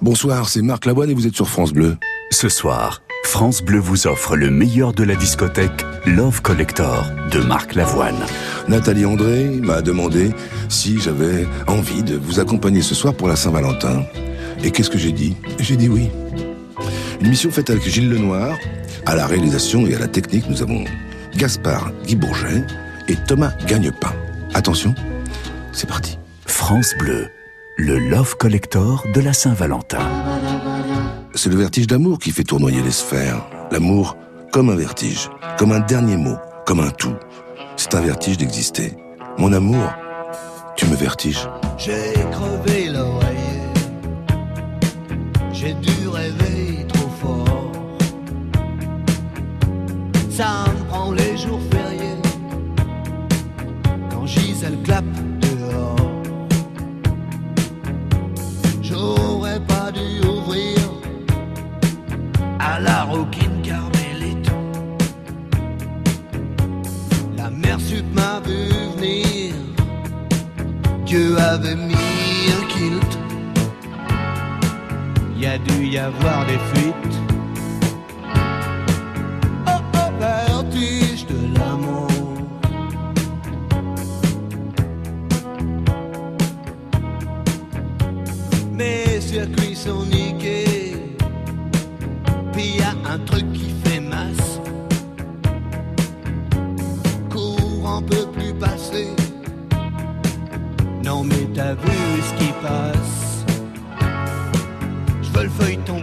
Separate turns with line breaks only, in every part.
Bonsoir, c'est Marc Lavoine et vous êtes sur France Bleu.
Ce soir, France Bleu vous offre le meilleur de la discothèque Love Collector de Marc Lavoine.
Nathalie André m'a demandé si j'avais envie de vous accompagner ce soir pour la Saint-Valentin. Et qu'est-ce que j'ai dit? J'ai dit oui. Une mission faite avec Gilles Lenoir. À la réalisation et à la technique, nous avons Gaspard Guy Bourget et Thomas Gagnepin. Attention, c'est parti.
France Bleu le Love Collector de la Saint-Valentin.
C'est le vertige d'amour qui fait tournoyer les sphères. L'amour comme un vertige, comme un dernier mot, comme un tout. C'est un vertige d'exister. Mon amour, tu me vertiges.
J'ai crevé l'oreiller, j'ai dû rêver trop fort. Ça me prend les jours fériés, quand Gisèle clappe la roquine carmélite. La mer sud m'a vu venir, Dieu avait mis un kilt. Y a dû y avoir des fuites. Oh, oh, vertige de l'amour. Mes circuits sont un truc qui fait masse. Courant peut plus passer. Non mais t'as vu ce qui passe. Je veux le feuilleton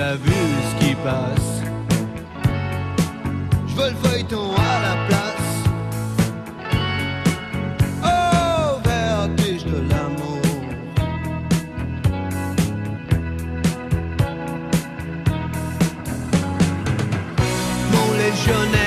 t'as vu ce qui passe. Je veux le feuilleton à la place. Oh, vertige de l'amour. Mon légionnaire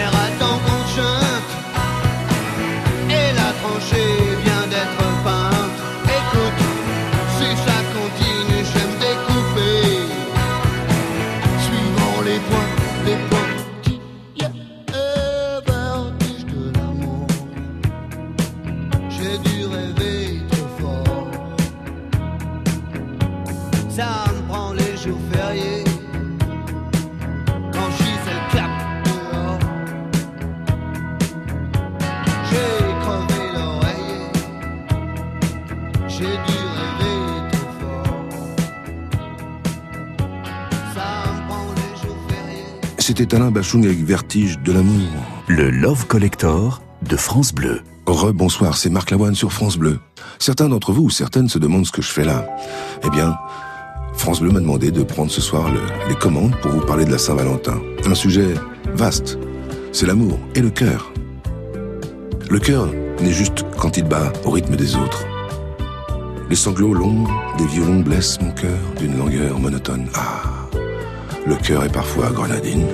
Bachung avec Vertige de l'amour.
Le Love Collector de France Bleu.
Rebonsoir, c'est Marc Lavoine sur France Bleu. Certains d'entre vous ou certaines se demandent ce que je fais là. Eh bien, France Bleu m'a demandé de prendre ce soir le- les commandes pour vous parler de la Saint-Valentin. Un sujet vaste. C'est l'amour et le cœur. Le cœur n'est juste quand il bat au rythme des autres. Les sanglots longs des violons blessent mon cœur d'une langueur monotone. Ah, le cœur est parfois grenadine.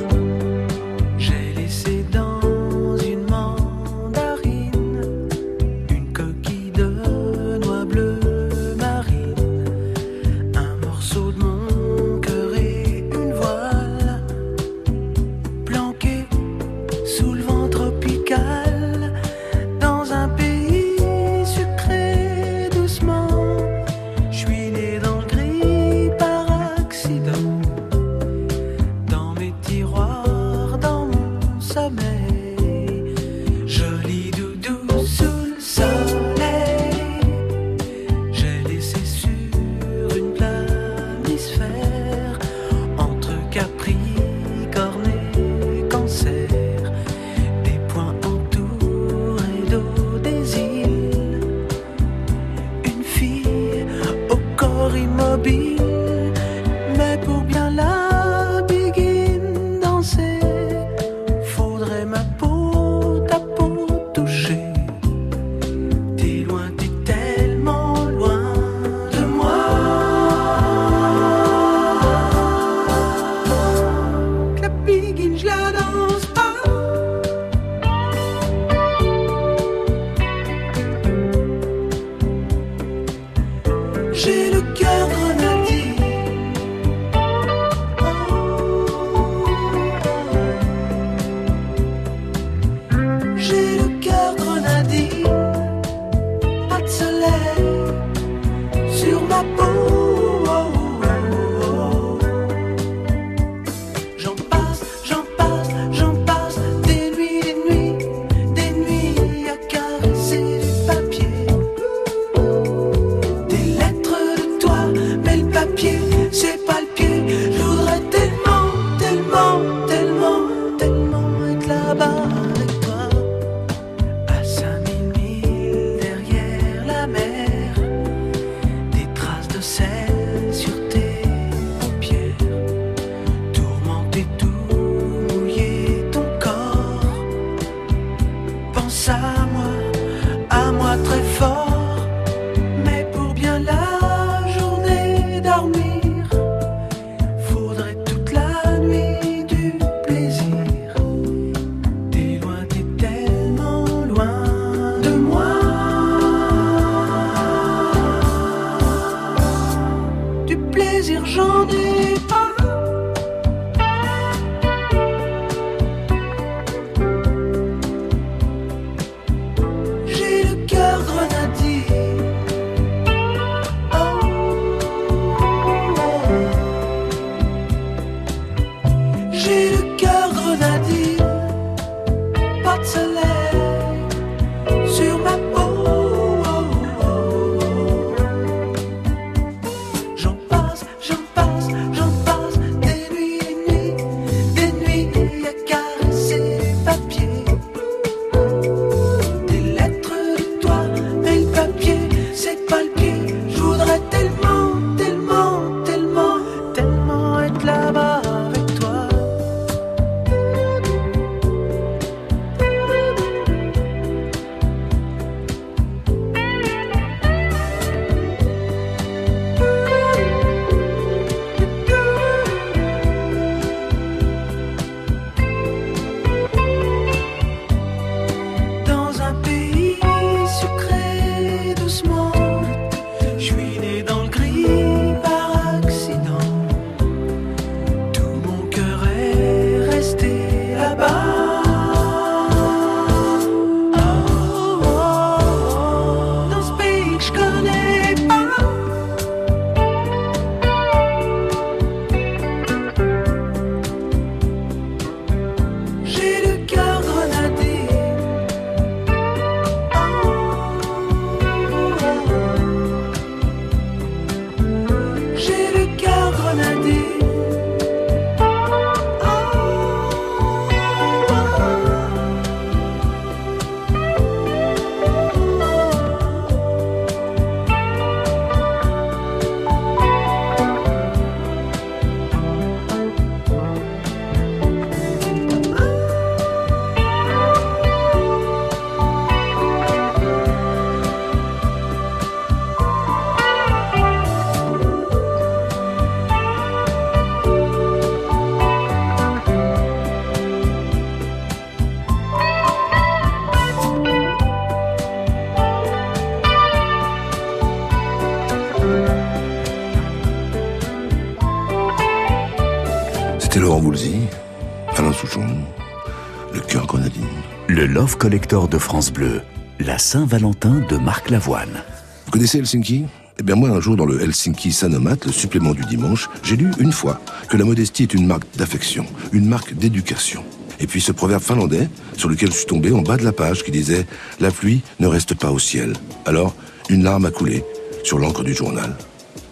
Love Collector de France Bleu, la Saint-Valentin de Marc Lavoine.
Vous connaissez Helsinki? Eh bien moi, un jour dans le Helsinki Sanomat, le supplément du dimanche, j'ai lu une fois que la modestie est une marque d'affection, une marque d'éducation. Et puis ce proverbe finlandais, sur lequel je suis tombé en bas de la page, qui disait ⁇ La pluie ne reste pas au ciel ⁇ Alors, une larme a coulé sur l'encre du journal.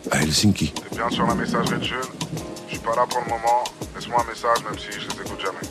À Helsinki.
bien sur la messagerie de Jules. Je suis pas là pour le moment. Laisse-moi un message même si je les écoute jamais.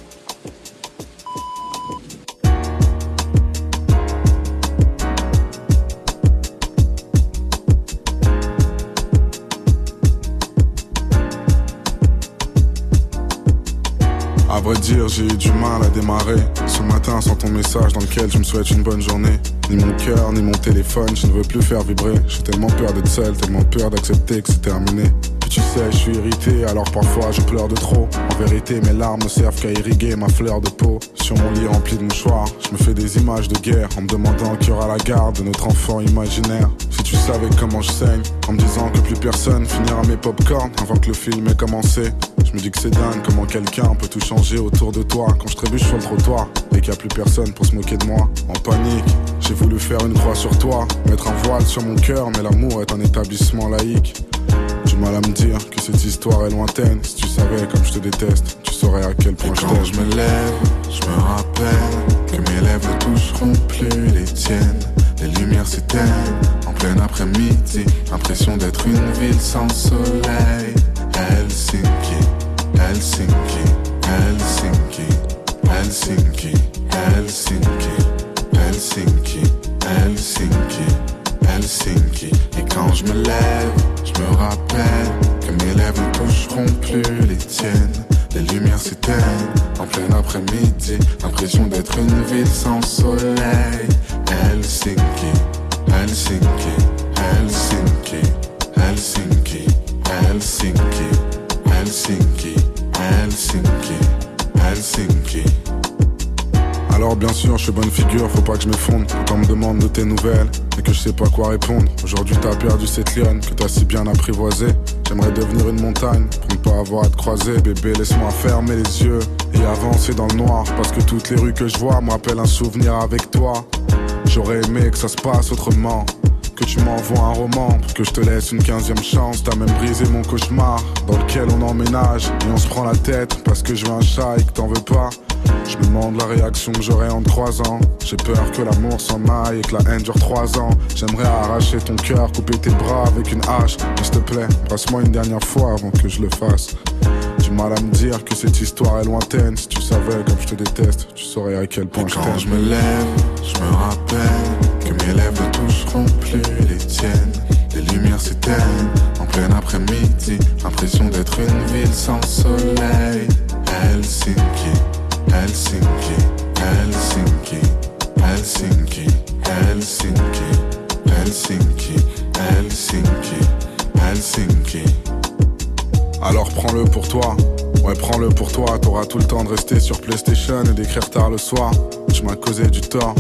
Vrai dire, j'ai eu du mal à démarrer. Ce matin, sans ton message dans lequel je me souhaite une bonne journée. Ni mon cœur, ni mon téléphone, je ne veux plus faire vibrer. J'ai tellement peur d'être seul, tellement peur d'accepter que c'est terminé. Puis tu sais, je suis irrité, alors parfois je pleure de trop. En vérité, mes larmes ne servent qu'à irriguer ma fleur de peau. Sur mon lit rempli de mouchoirs, je me fais des images de guerre en me demandant qui aura la garde de notre enfant imaginaire. Tu savais comment je saigne, en me disant que plus personne finira mes pop-corn avant que le film ait commencé. Je me dis que c'est dingue comment quelqu'un peut tout changer autour de toi quand je trébuche sur le trottoir et qu'il n'y a plus personne pour se moquer de moi. En panique, j'ai voulu faire une croix sur toi, mettre un voile sur mon cœur, mais l'amour est un établissement laïque. Du mal à me dire que cette histoire est lointaine. Si tu savais comme je te déteste, tu saurais à quel point je
Quand je me lève, je me rappelle que mes lèvres ne toucheront plus les tiennes. Les lumières s'éteignent en plein après-midi. Impression d'être une ville sans soleil. Helsinki, Helsinki, Helsinki, Helsinki, Helsinki, Helsinki, Helsinki, Helsinki. Et quand je me lève, je me rappelle que mes lèvres ne toucheront plus les tiennes. Les lumières s'éteignent en plein après-midi. Impression d'être une ville sans soleil. Helsinki, Helsinki, Helsinki, Helsinki, Helsinki, Helsinki, Helsinki, Helsinki.
Alors bien sûr, je suis bonne figure, faut pas que je m'effondre. Quand on me demande de tes nouvelles et que je sais pas quoi répondre. Aujourd'hui t'as perdu cette lionne que t'as si bien apprivoisée. J'aimerais devenir une montagne pour ne pas avoir à te croiser. Bébé, laisse-moi fermer les yeux et avancer dans le noir. Parce que toutes les rues que je vois me rappellent un souvenir avec toi. J'aurais aimé que ça se passe autrement. Que tu m'envoies un roman que je te laisse une quinzième chance. T'as même brisé mon cauchemar dans lequel on emménage et on se prend la tête parce que je veux un chat et que t'en veux pas. Je me demande la réaction que j'aurai en te croisant. J'ai peur que l'amour s'en aille et que la haine dure trois ans. J'aimerais arracher ton cœur, couper tes bras avec une hache. Mais s'il te plaît, passe-moi une dernière fois avant que je le fasse. Du mal à me dire que cette histoire est lointaine. Si tu savais comme je te déteste, tu saurais à quel point
Et
je
quand je me lève, je me rappelle que mes lèvres ne toucheront plus les tiennes. Les lumières s'éteignent en plein après-midi. Impression d'être une ville sans soleil. Helsinki, Helsinki, Helsinki, Helsinki, Helsinki, Helsinki, Helsinki, Helsinki.
Alors prends-le pour toi. Ouais, prends-le pour toi. T'auras tout le temps de rester sur PlayStation et d'écrire tard le soir. Tu m'as causé du tort.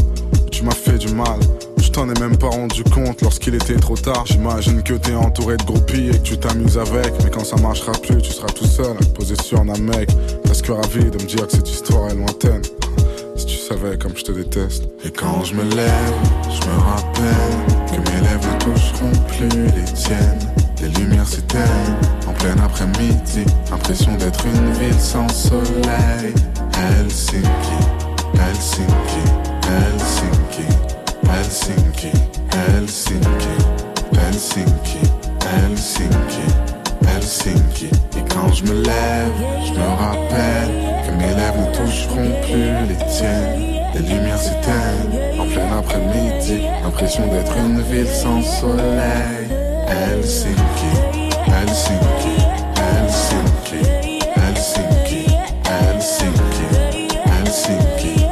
Tu m'as fait du mal. Je t'en ai même pas rendu compte lorsqu'il était trop tard. J'imagine que t'es entouré de groupies et que tu t'amuses avec. Mais quand ça marchera plus, tu seras tout seul à te poser sur un mec. Presque ravi de me dire que cette histoire est lointaine. Si tu savais comme je te déteste.
Et quand je me lève, je me rappelle que mes lèvres ne toucheront plus les tiennes. Les lumières s'éteignent en plein après-midi. Impression d'être une ville sans soleil. Helsinki, Helsinki, Helsinki, Helsinki, Helsinki, Helsinki, Helsinki, Helsinki. Et quand je me lève, je me rappelle que mes lèvres ne toucheront plus les tiennes. Les lumières s'éteignent en plein après-midi. Impression d'être une ville sans soleil. Helsinki, Helsinki, Helsinki, Helsinki, Helsinki, Helsinki, Helsinki.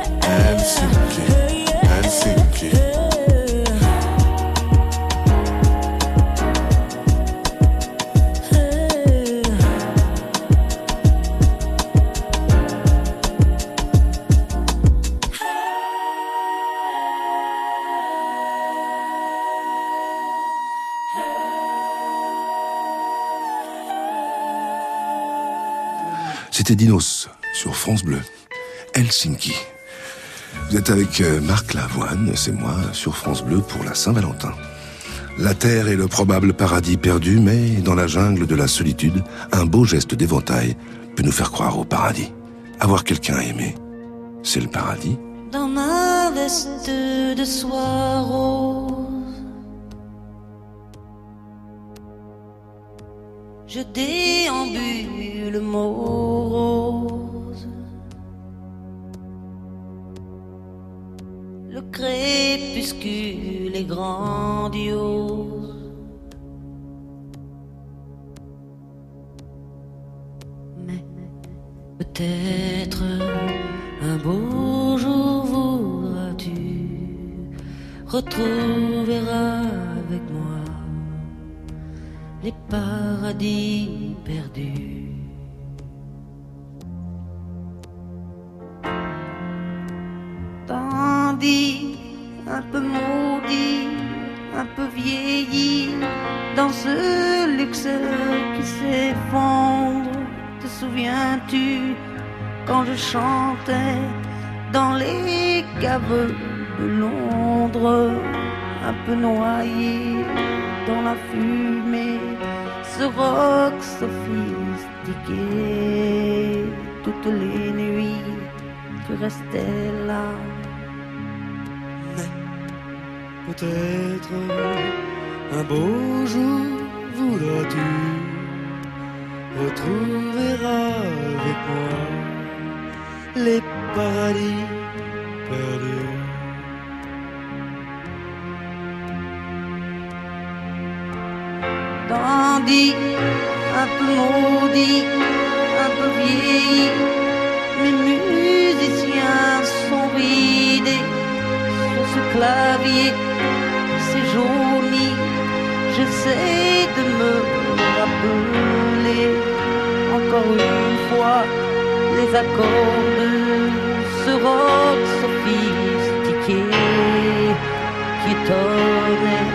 C'était Dinos sur France Bleu. Helsinki. Vous êtes avec euh, Marc Lavoine, c'est moi, sur France Bleu pour la Saint-Valentin. La terre est le probable paradis perdu, mais dans la jungle de la solitude, un beau geste d'éventail peut nous faire croire au paradis. Avoir quelqu'un à aimer, c'est le paradis.
dans ma veste de soie. Je déambule morose. Crépuscule est grandiose. Mais
Peut-être un beau jour voudras-tu retrouver avec moi les paradis perdus. Dans ce luxe qui s'effondre. Te souviens-tu quand je chantais dans les caves de Londres, un peu noyé dans la fumée, ce rock sophistiqué, toutes les nuits, tu restais là.
Peut-être un beau jour voudras-tu retrouver avec moi les paradis perdus.
Tandis un peu maudit, un peu vieilli, mes musiciens sont ridés sur ce clavier, c'est jauni. J'essaie de me rappeler encore une fois les accords de ce rock sophistiqué qui étonnait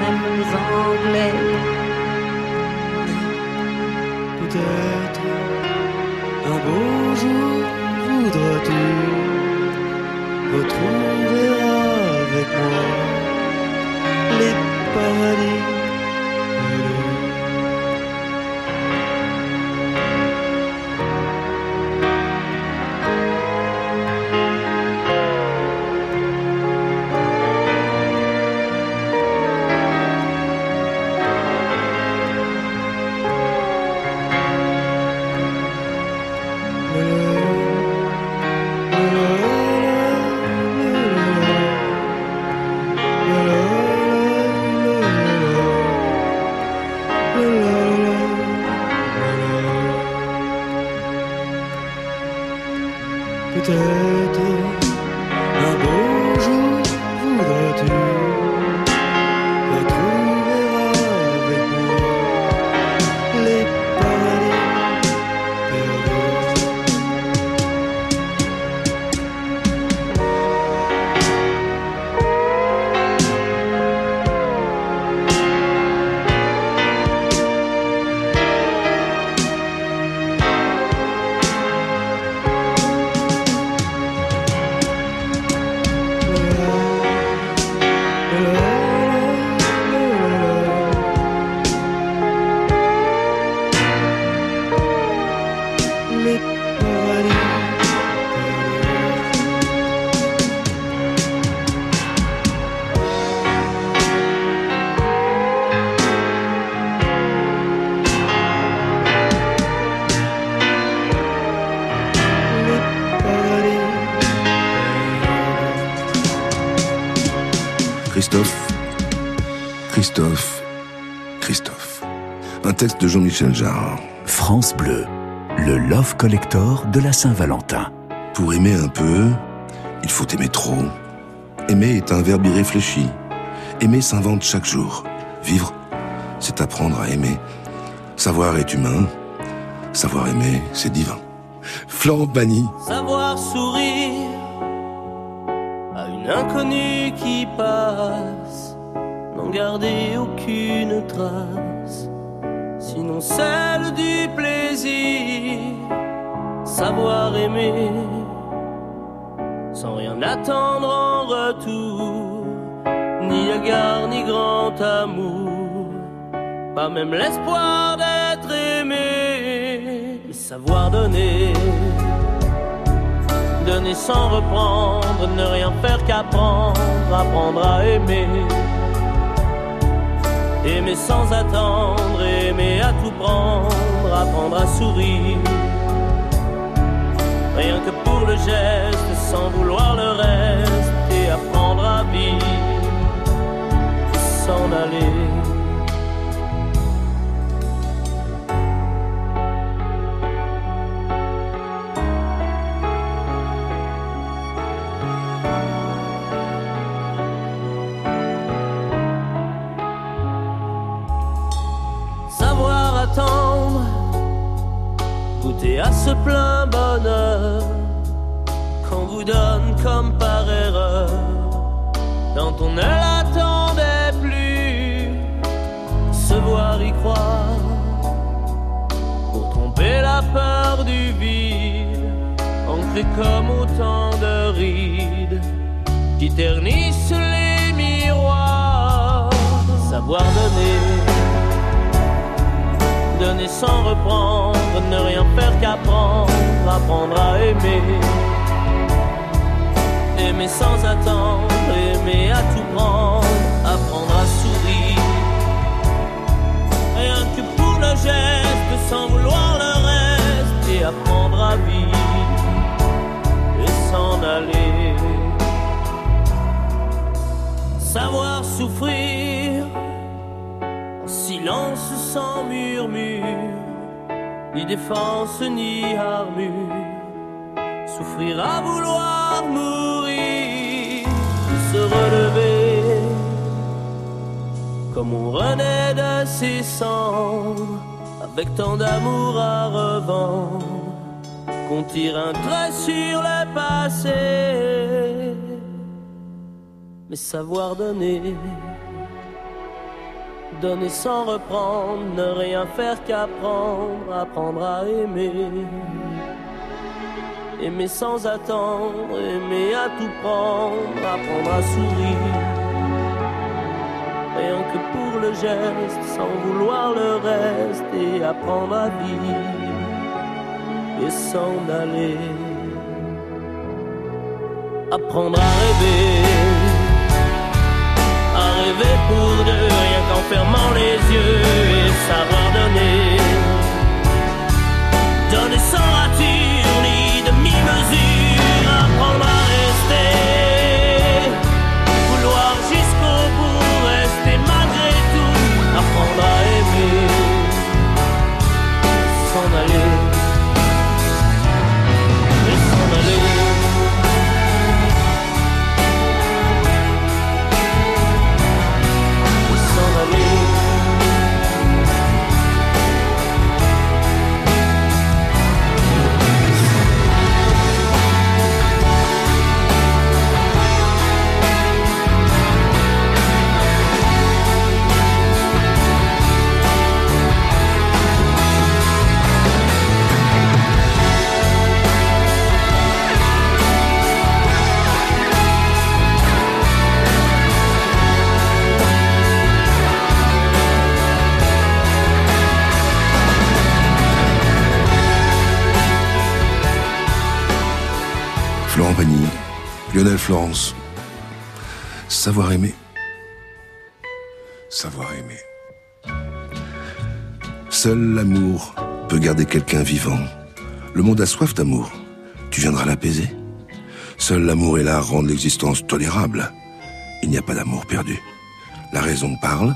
même les Anglais.
Peut-être un beau jour voudras-tu retrouver avec moi?
Jean-Michel Jarre.
France Bleu, le Love Collector de la Saint-Valentin.
Pour aimer un peu, il faut aimer trop. Aimer est un verbe irréfléchi. Aimer s'invente chaque jour. Vivre, c'est apprendre à aimer. Savoir est humain. Savoir aimer, c'est divin. Florent Pagny.
Savoir sourire à une inconnue qui passe, n'en garder aucune trace, Savoir aimer sans rien attendre en retour, ni égard ni grand amour, pas même l'espoir d'être aimé, savoir donner donner sans reprendre, ne rien faire qu'apprendre, apprendre à aimer. Aimer sans attendre, Rien que pour le geste, sans vouloir
sans reprendre, ne rien faire qu'apprendre, apprendre à aimer aimer sans attendre, aimer à tout prendre, apprendre à sourire. Rien que pour le geste, sans vouloir le reste, et apprendre à vivre et s'en aller. Savoir souffrir, silence sans murmure, ni défense ni armure souffrir à vouloir mourir, se relever, comme on renaît de ses cendres, avec tant d'amour à revendre, qu'on tire un trait sur le passé, mais savoir donner. Donner sans reprendre, ne rien faire qu'apprendre, apprendre à aimer aimer sans attendre, aimer à tout prendre, apprendre à sourire. Rien que pour le geste, sans vouloir le reste, et apprendre à vivre et s'en aller. Apprendre à rêver, rêver pour deux, rien qu'en fermant les yeux et savoir donner.
Savoir aimer. Savoir aimer. Seul l'amour peut garder quelqu'un vivant. Le monde a soif d'amour. Tu viendras l'apaiser. Seul l'amour est là à rendre l'existence tolérable. Il n'y a pas d'amour perdu. La raison parle,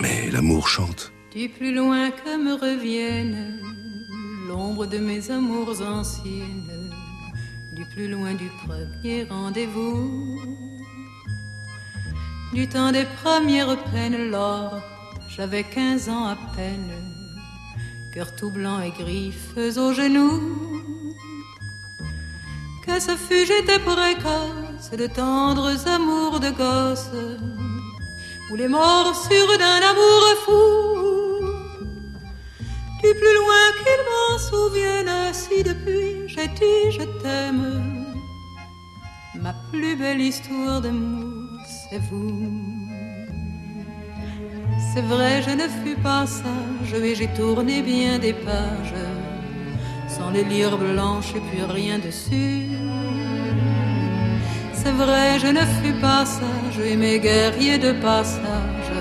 mais l'amour chante.
Du plus loin que me revienne l'ombre de mes amours anciennes, du plus loin du premier rendez-vous, du temps des premières peines, lors j'avais quinze ans à peine, cœur tout blanc et griffes aux genoux. Que ce fut, j'étais précoce de tendres amours de gosse, ou les morsures d'un amour fou. Du plus loin qu'il m'en souvienne, si depuis j'ai dit je t'aime, ma plus belle histoire d'amour, c'est vrai, je ne fus pas sage et j'ai tourné bien des pages, sans les lire blanches et puis rien dessus. C'est vrai, je ne fus pas sage et mes guerriers de passage,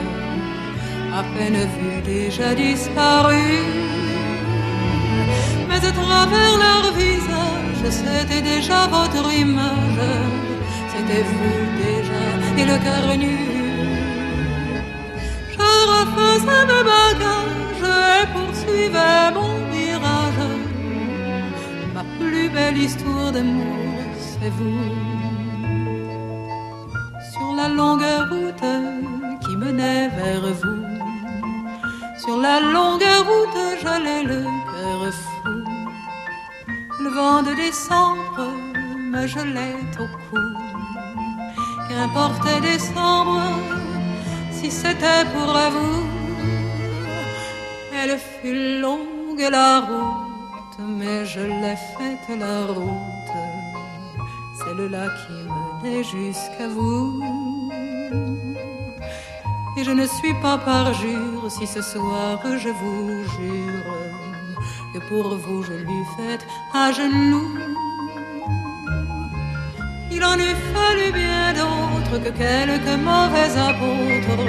à peine vus, déjà disparus. Mais à travers leur visage, c'était déjà votre image, c'était vous déjà, et le cœur nu. Je refaisais mes bagages et poursuivais mon virage. Ma plus belle histoire d'amour, c'est vous. Sur la longue route qui menait vers vous, sur la longue route, j'allais le cœur fou. Le vent de décembre me gelait au cou. Qu'importe décembre, si c'était pour vous. Elle fut longue la route, mais je l'ai faite la route. Celle-là qui menait jusqu'à vous. Et je ne suis pas parjure si ce soir je vous jure que pour vous je lui faite à genoux. En eût fallu bien d'autres que quelques mauvais apôtres,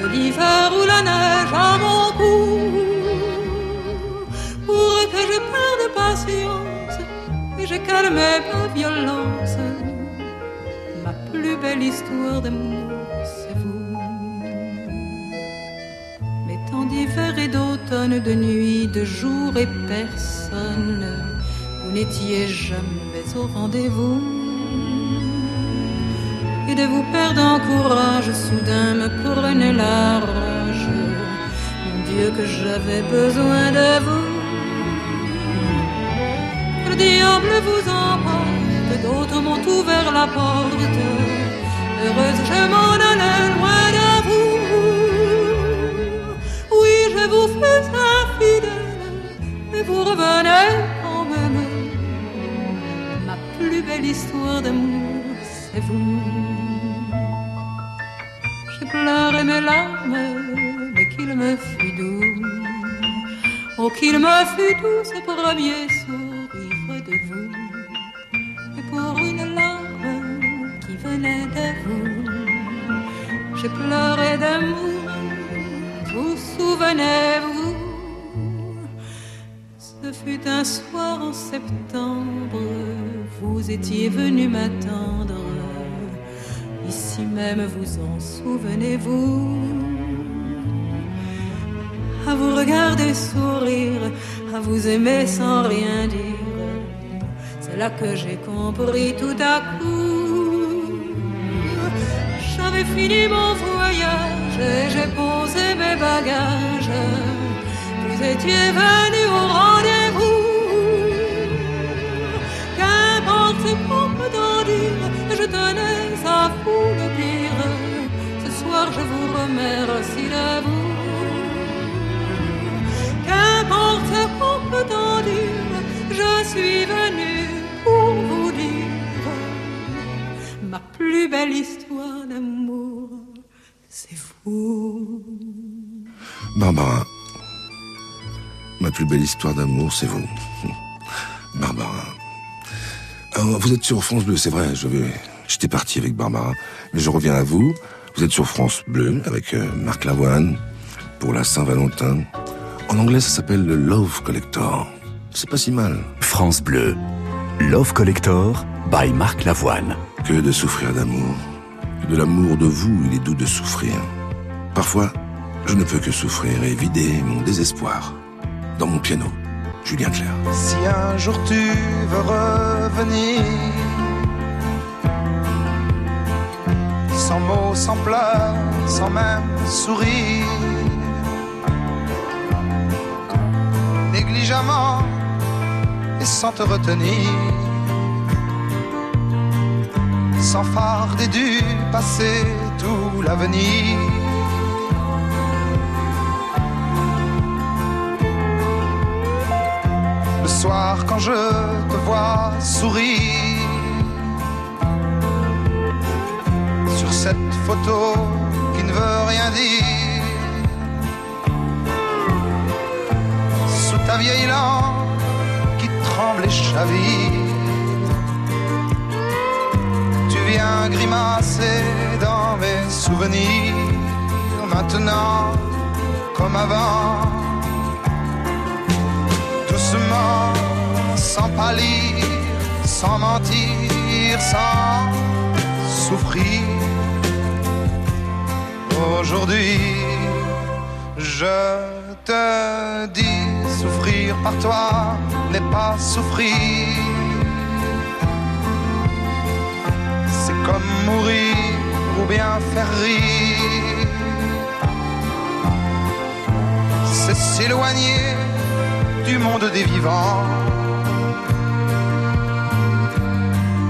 de l'hiver ou la neige à mon cou, pour que je perde patience et je calme ma violence. Ma plus belle histoire d'amour, c'est vous. Mais tant d'hiver et d'automne, de nuit, de jour et personne, vous n'étiez jamais au rendez-vous et de vous perdre en courage, soudain me prenait la rage. Mon Dieu, que j'avais besoin de vous. Que le diable vous emporte, d'autres m'ont ouvert la porte. Heureuse, je m'en allais loin de vous. Oui, je vous fais infidèle, mais vous revenez quand même. Ma plus belle histoire d'amour, c'est vous pleuré mes larmes, mais qu'il me fut doux. Oh, qu'il me fut doux ce premier sourire de vous. Et pour une larme qui venait de vous, j'ai pleuré d'amour. Vous souvenez-vous, ce fut un soir en septembre, vous étiez venu m'attendre ici même, vous en souvenez-vous À vous regarder sourire, à vous aimer sans rien dire. C'est là que j'ai compris tout à coup. J'avais fini mon voyage et j'ai posé mes bagages. Vous étiez venu au rendez-vous. Qu'importe qu'on peut en dire, je tenais à vous le dire. Ce soir, je vous remercie de vous. Qu'importe qu'on peut en dire, je suis venu pour vous dire ma plus belle histoire d'amour, c'est vous.
Barbara, ma plus belle histoire d'amour, c'est vous. Barbara. Alors, vous êtes sur France Bleu, c'est vrai, je vais... J'étais parti avec Barbara, mais je reviens à vous. Vous êtes sur France Bleu avec euh, Marc Lavoine pour la Saint-Valentin. En anglais, ça s'appelle le Love Collector. C'est pas si mal.
France Bleu, Love Collector by Marc Lavoine.
Que de souffrir d'amour. Que de l'amour de vous, il est doux de souffrir. Parfois, je ne peux que souffrir et vider mon désespoir. Dans mon piano, Julien Clerc.
Si un jour tu veux revenir sans mots, sans pleurs, sans même sourire. Négligemment et sans te retenir. Sans farder du passé tout l'avenir. Le soir quand je te vois sourire photo qui ne veut rien dire. Sous ta vieille lampe qui tremble et chavire, tu viens grimacer dans mes souvenirs. Maintenant, comme avant, doucement, sans pâlir, sans mentir, sans souffrir. Aujourd'hui, je te dis, souffrir par toi n'est pas souffrir. C'est comme mourir ou bien faire rire. c'est s'éloigner du monde des vivants.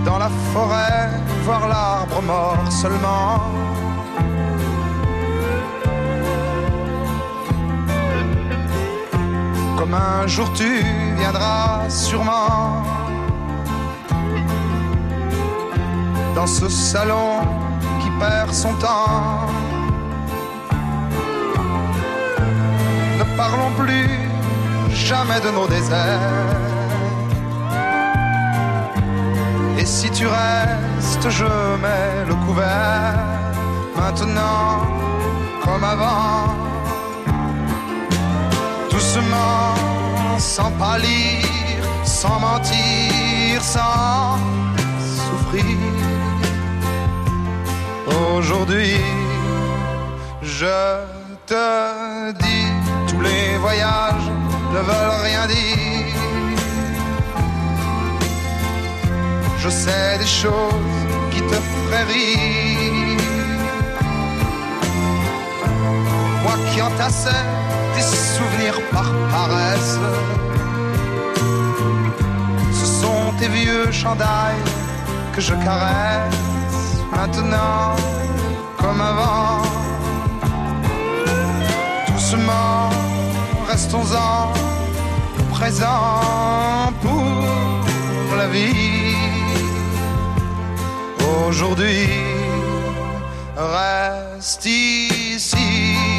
Dans la forêt, voir l'arbre mort seulement. Comme un jour tu viendras sûrement dans ce salon qui perd son temps. Ne parlons plus jamais de nos déserts. Et si tu restes, je mets le couvert. Maintenant, comme avant, sans pâlir, sans mentir, sans souffrir. Aujourd'hui, je te dis, tous les voyages ne veulent rien dire. Je sais des choses qui te feraient rire. Moi qui entassais des souvenirs par paresse. Ce sont tes vieux chandails que je caresse maintenant comme avant. Doucement, restons-en présent pour la vie. Aujourd'hui, reste ici.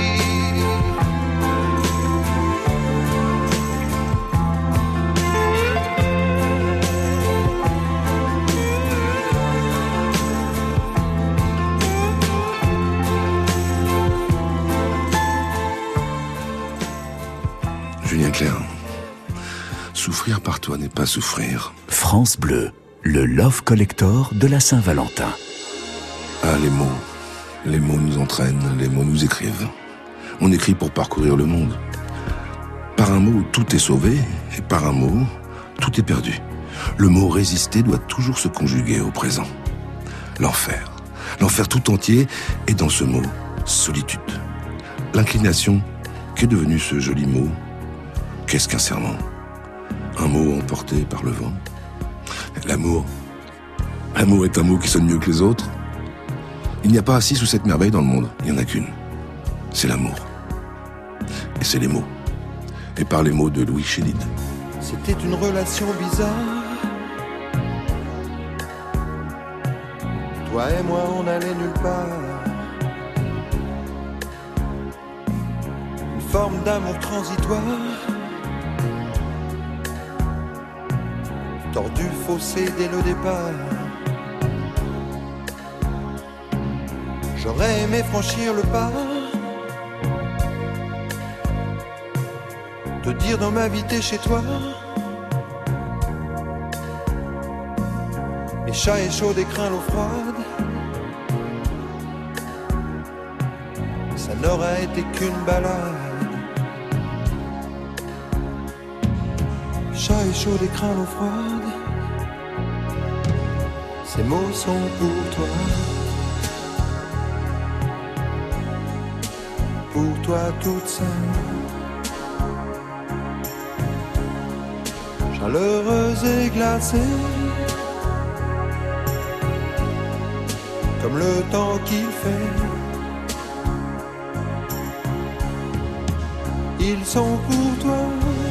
Souffrir par toi n'est pas souffrir.
France Bleu, le Love Collector de la Saint-Valentin.
Ah, les mots. Les mots nous entraînent, les mots nous écrivent. On écrit pour parcourir le monde. Par un mot, tout est sauvé, et par un mot, tout est perdu. Le mot résister doit toujours se conjuguer au présent. L'enfer. L'enfer tout entier est dans ce mot, solitude. L'inclination, qu'est devenu ce joli mot? Qu'est-ce qu'un serment? Un mot emporté par le vent L'amour. L'amour est un mot qui sonne mieux que les autres. Il n'y a pas six ou sept merveilles dans le monde, il n'y en a qu'une. C'est l'amour. Et c'est les mots. Et par les mots de Louis Chédid.
C'était une relation bizarre. Toi et moi, on allait nulle part. Une forme d'amour transitoire. Tordu, faussé dès le départ. J'aurais aimé franchir le pas. Te dire dans ma vie t'es chez toi. Les chats et chaud, des l'eau froide. Ça n'aurait été qu'une balade. Chat et chaud, des l'eau froide. Ces mots sont pour toi. Pour toi toute seule. Chaleureuse et glacée. Comme le temps qu'il fait. Ils sont pour toi.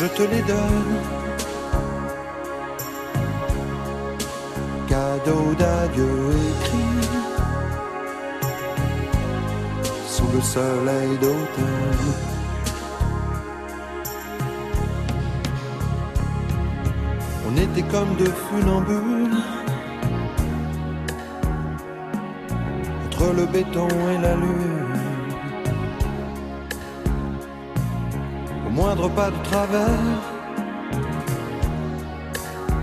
Je te les donne. Cadeau d'adieu écrit sous le soleil d'automne. On était comme deux funambules entre le béton et la lune. Moindre pas de travers,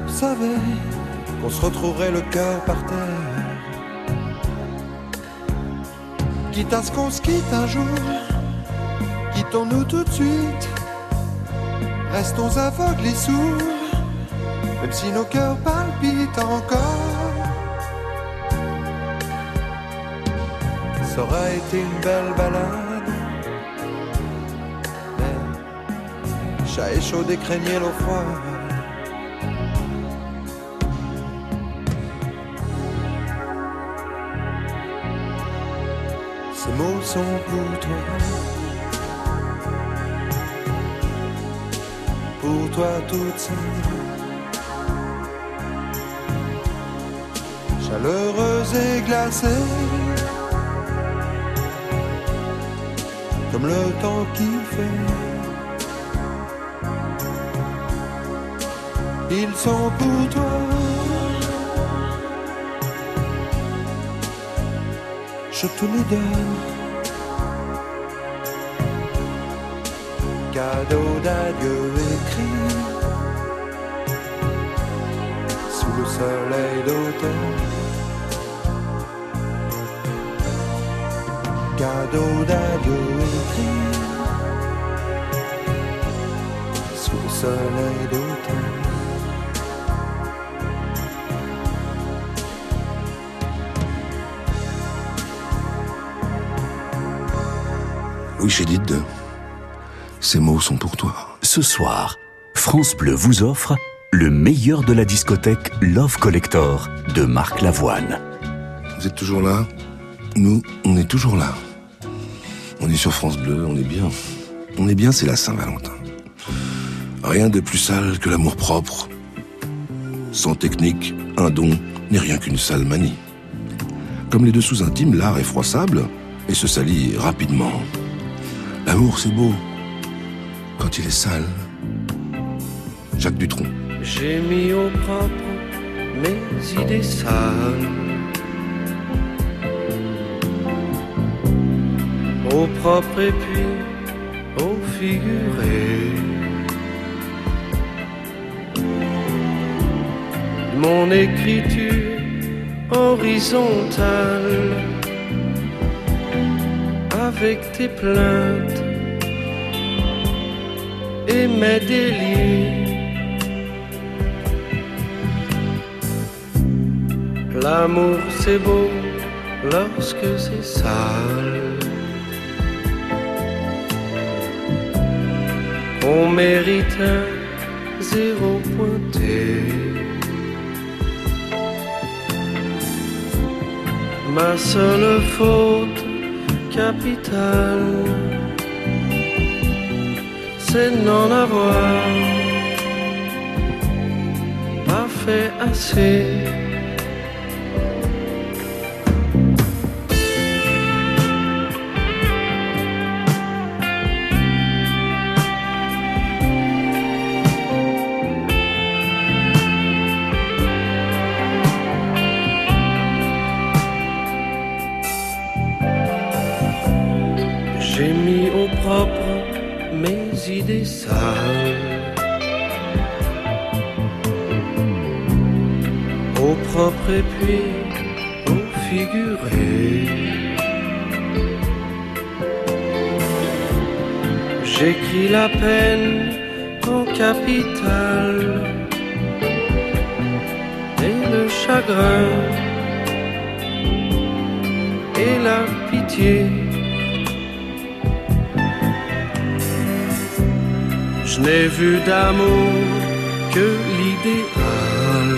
savait qu'on se retrouverait le cœur par terre. Quitte à ce qu'on se quitte un jour, quittons-nous tout de suite. Restons aveugles et sourds, même si nos cœurs palpitent encore. ça aurait été une belle balade. Et chaud et craignait l'eau froide. Ces mots sont pour toi. Pour toi toute seule. Chaleureuse et glacée. Comme le temps qui fait. Ils sont pour toi. je te les donne. Cadeau d'adieu écrit sous le soleil d'automne. Cadeau d'adieu écrit sous le soleil d'automne.
Louis Chédid, ces mots sont pour toi.
Ce soir, France Bleu vous offre le meilleur de la discothèque Love Collector de Marc Lavoine.
Vous êtes toujours là? Nous, on est toujours là. On est sur France Bleu, on est bien. On est bien, c'est la Saint-Valentin. Rien de plus sale que l'amour propre. Sans technique, un don n'est rien qu'une sale manie. Comme les dessous intimes, l'art est froissable et se salit rapidement. L'amour, c'est beau quand il est sale. Jacques Dutronc.
J'ai mis au propre mes idées sales. Au propre et puis au figuré. Mon écriture horizontale avec tes plaintes et mes délires. L'amour c'est beau lorsque c'est sale. On mérite un zéro pointé. Ma seule faute capitale, c'est n'en avoir pas fait assez. Au propre et puis au figuré. J'écris la peine en capitale et le chagrin et la pitié. Je n'ai vu d'amour que l'idéal.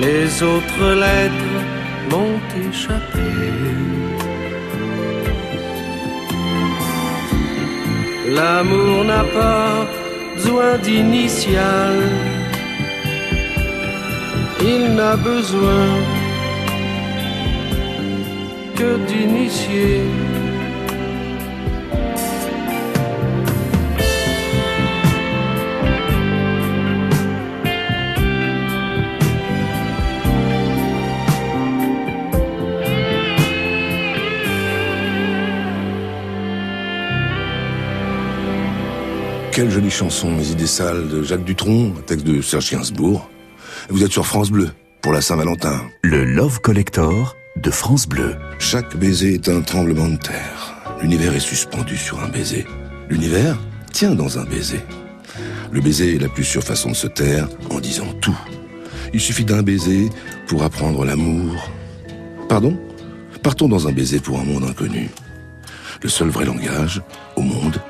Les autres lettres m'ont échappé. L'amour n'a pas besoin d'initial. Il n'a besoin que d'initier.
Quelle jolie chanson, Mes idées sales de Jacques Dutronc, texte de Serge Gainsbourg. Vous êtes sur France Bleu pour la Saint-Valentin.
Le Love Collector de France Bleu.
Chaque baiser est un tremblement de terre. L'univers est suspendu sur un baiser. L'univers tient dans un baiser. Le baiser est la plus sûre façon de se taire en disant tout.
Il suffit d'un baiser pour apprendre l'amour. Pardon? Partons dans un baiser pour un monde inconnu. Le seul vrai langage au monde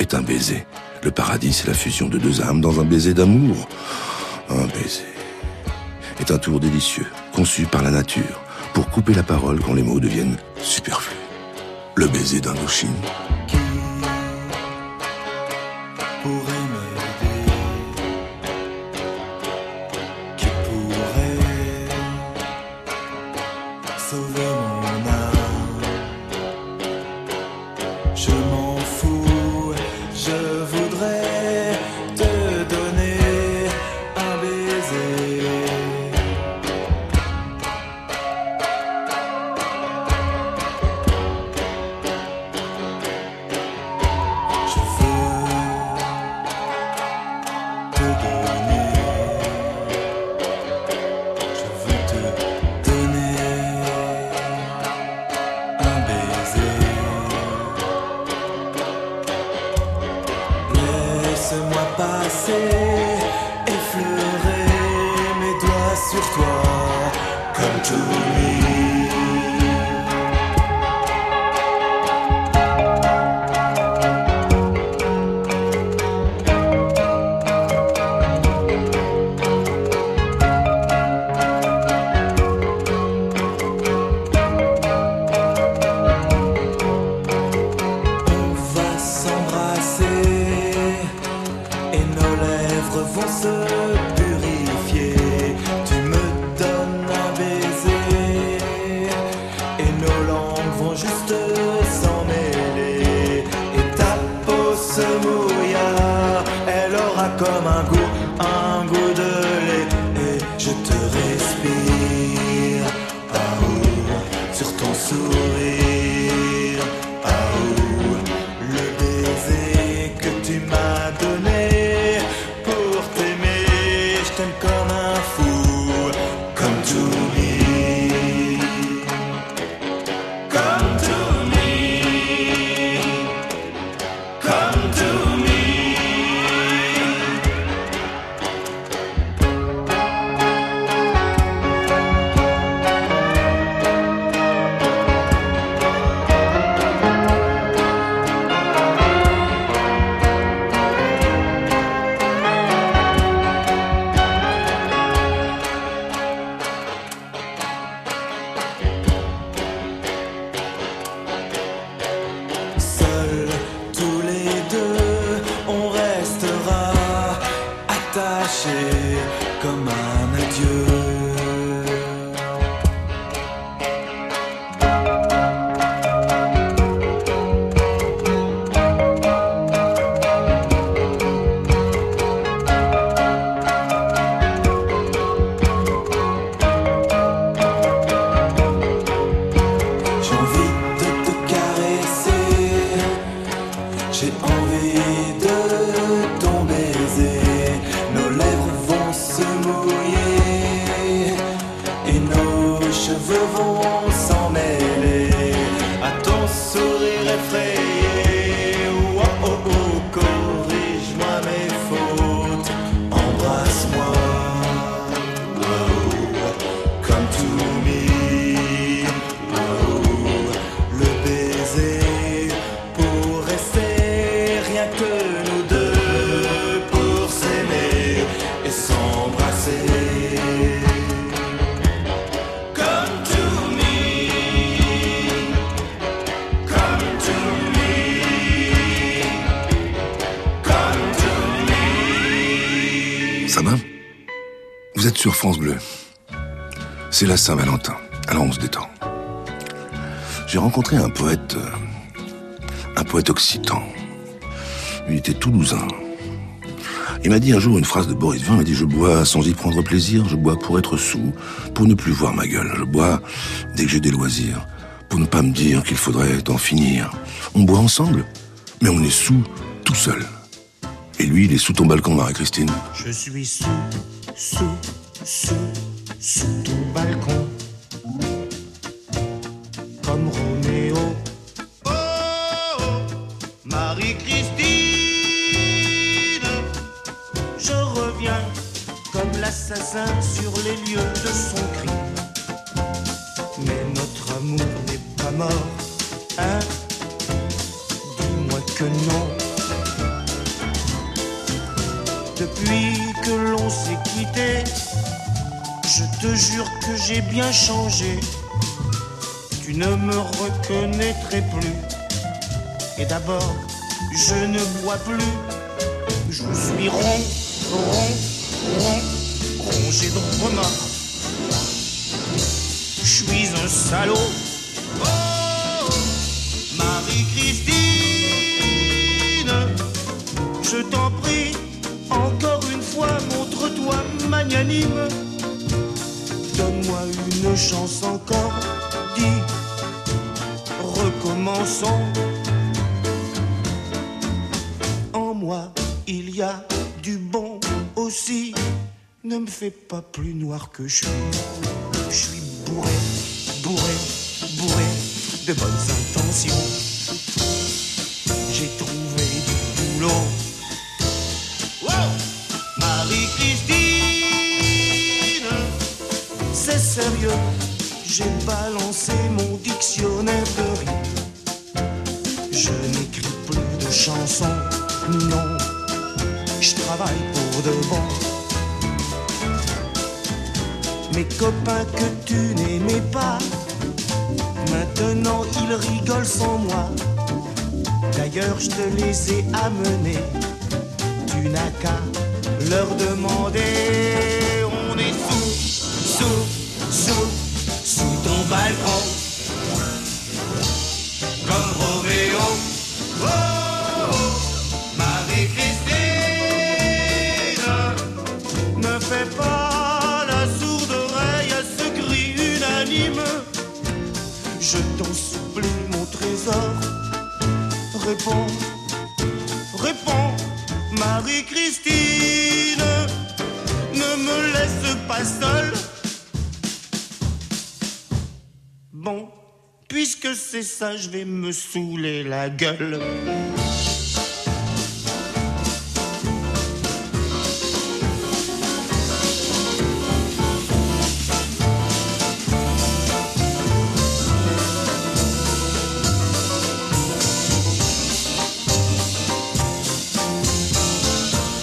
est un baiser. Le paradis, c'est la fusion de deux âmes dans un baiser d'amour. Un baiser est un tour délicieux, conçu par la nature, pour couper la parole quand les mots deviennent superflus. Le baiser d'Indochine.
un
jour une phrase de Boris Vin il dit Je bois sans y prendre plaisir, je bois pour être sous, pour ne plus voir ma gueule, je bois dès que j'ai des loisirs, pour ne pas me dire qu'il faudrait en finir. On boit ensemble, mais on est sous tout seul. Et lui, il est sous ton balcon, Marie-Christine.
Je suis sous, sous assassin sur les
lieux de son crime. Mais notre amour n'est pas mort, hein Dis-moi que non. Depuis que l'on s'est quitté, je te jure que j'ai bien changé. Tu ne me reconnaîtrais plus. Et d'abord, je ne bois plus. Je suis rond, rond, rond rongé de remords. Je suis un salaud. Oh, Marie-Christine, je t'en prie, encore une fois, montre-toi magnanime. Donne-moi une chance encore, Fais pas plus noir que. Je suis D'ailleurs, je te ça, je vais me saouler la gueule.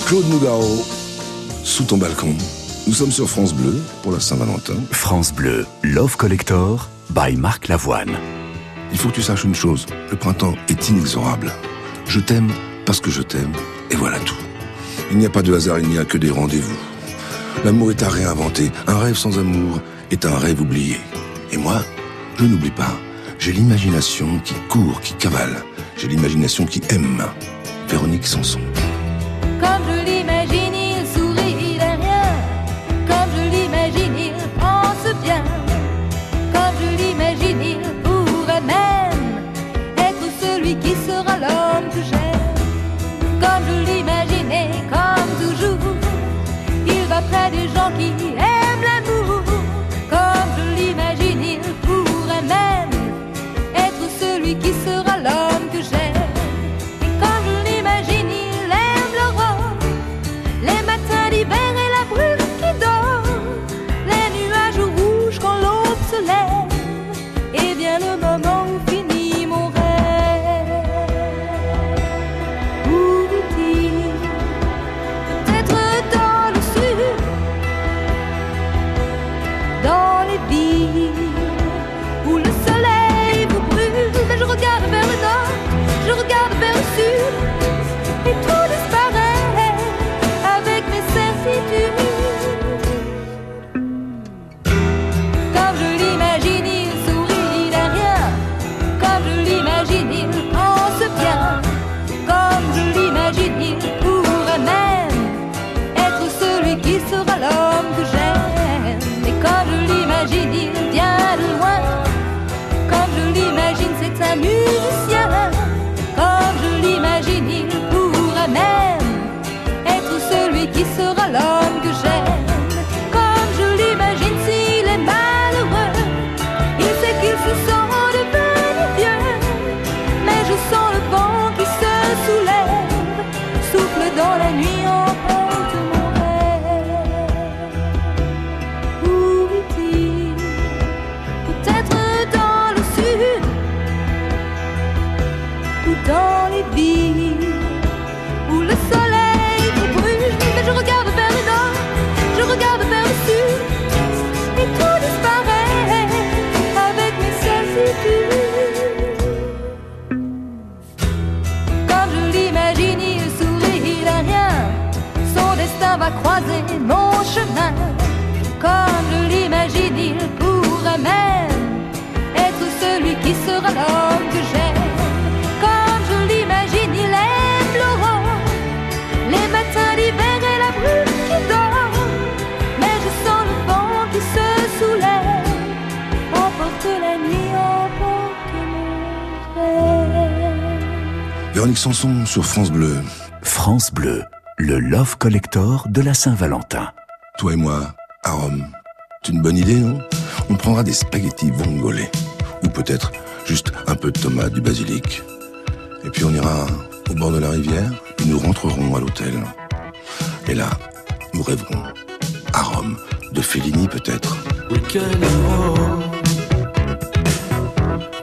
Claude Nougaro, sous ton balcon. Nous sommes sur France Bleu pour la Saint-Valentin.
France Bleu, Love Collector, by Marc Lavoine.
Il faut que tu saches une chose, le printemps est inexorable. Je t'aime parce que je t'aime, et voilà tout. Il n'y a pas de hasard, il n'y a que des rendez-vous. L'amour est à réinventer, un rêve sans amour est un rêve oublié. Et moi, je n'oublie pas, j'ai l'imagination qui court, qui cavale, j'ai l'imagination qui aime. Véronique Sanson.
croiser mon chemin, comme je l'imagine, il pourrait même être celui qui sera l'homme que j'aime. Comme je l'imagine, il aime l'aurore, les matins d'hiver et la brume qui dort. Mais je sens le vent qui se soulève, emporte la nuit, emporte mon.
Véronique Sanson sur France Bleu.
France Bleu le Love Collector de la Saint-Valentin.
Toi et moi, à Rome. C'est une bonne idée, non? On prendra des spaghettis vongolais. Ou peut-être juste un peu de tomates, du basilic. Et puis on ira au bord de la rivière et nous rentrerons à l'hôtel. Et là, nous rêverons à Rome, de Fellini peut-être.
Week-end à Rome,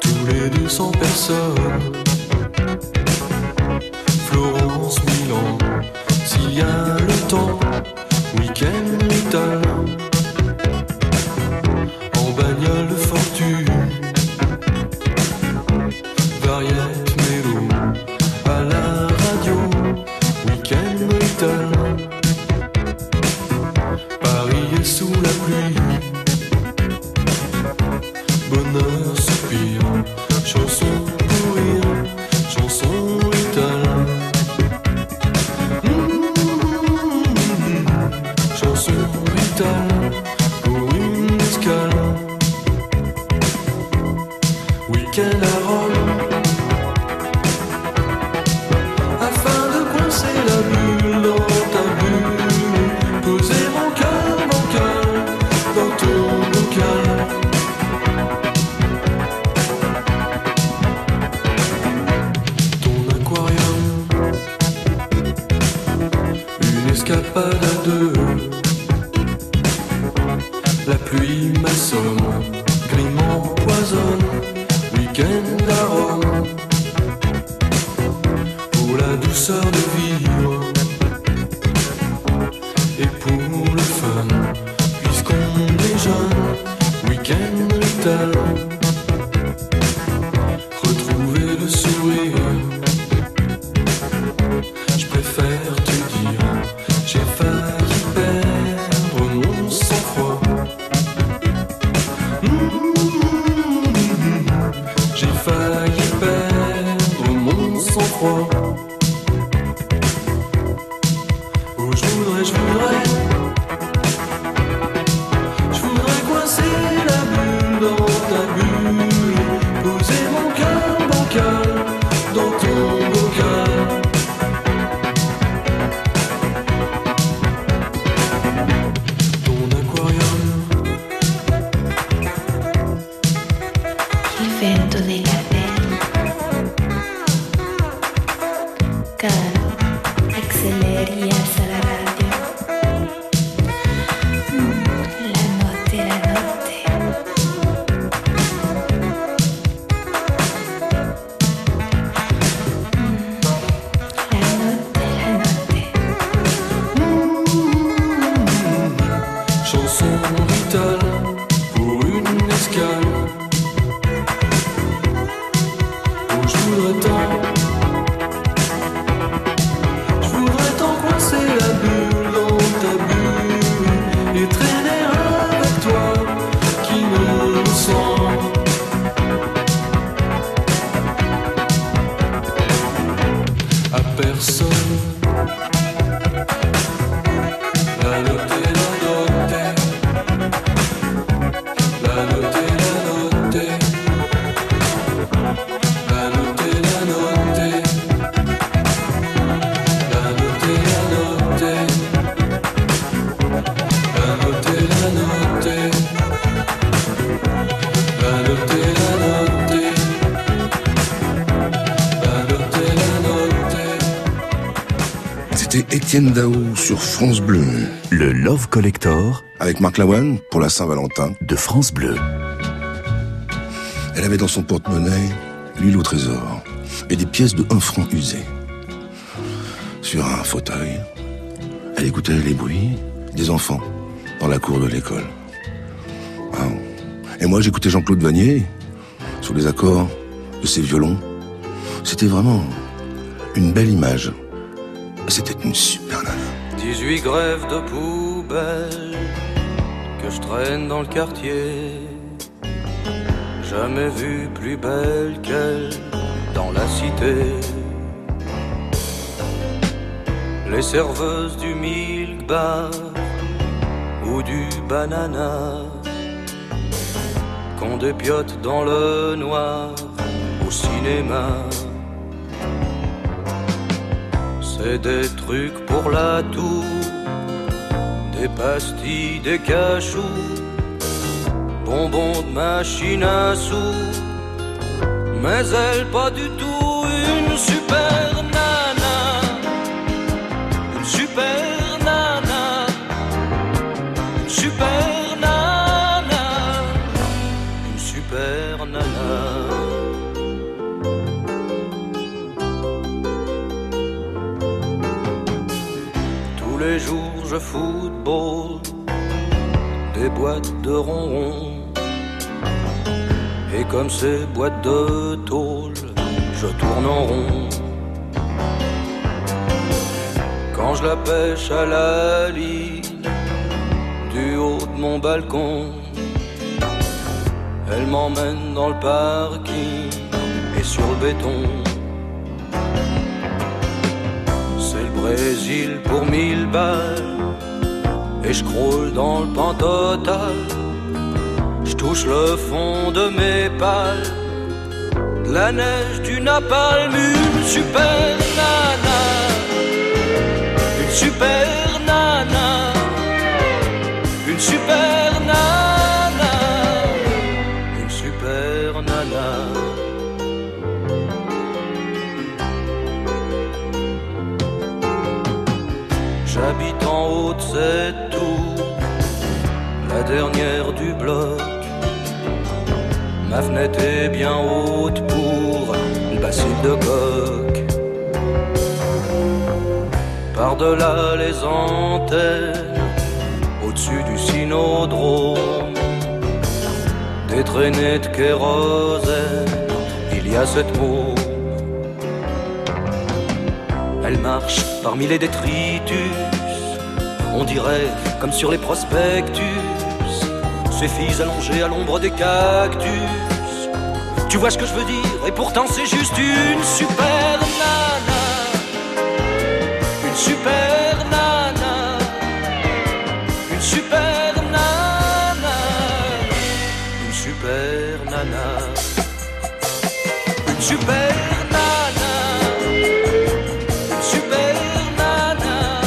tous les deux sans personne. Florence, Milan, s'il y a le temps, week-end
Dao sur France Bleu.
Le Love Collector
Avec Marc Lawan pour la Saint-Valentin.
de France Bleu.
Elle avait dans son porte-monnaie l'huile au trésor et des pièces de 1 franc usées. Sur un fauteuil, elle écoutait les bruits des enfants dans la cour de l'école. Ah. Et moi, j'écoutais Jean-Claude Vanier sous les accords de ses violons. C'était vraiment une belle image. C'était une super.
18 grèves de poubelle que je traîne dans le quartier. Jamais vu plus belle qu'elle dans la cité. Les serveuses du milk bar ou du banana qu'on dépiote dans le noir au cinéma. C'est des trucs pour la toux, des pastilles, des cachous, bonbons de machine à sous, mais elle pas du tout une super nana, une super nana, une super football des boîtes de ronron. Et comme ces boîtes de tôle, je tourne en rond. Quand je la pêche à la ligne, du haut de mon balcon, elle m'emmène dans le parking et sur le béton. C'est le Brésil pour mille balles. Et je croule dans le pan total. Je touche le fond de mes pales. La neige du napalm, une super nana. Une super nana. Une super nana. Une super nana. J'habite en haut de cette la dernière du bloc. Ma fenêtre est bien haute pour le bassin de coq. Par-delà les antennes, au-dessus du synodrome, des traînées de kérosène, il y a cette môme. Elle marche parmi les détritus. On dirait comme sur les prospectus. Ces filles allongées à l'ombre des cactus. Tu vois ce que je veux dire Et pourtant c'est juste une super nana. Une super nana. Une super nana. Une super nana. Une super nana. Une super nana.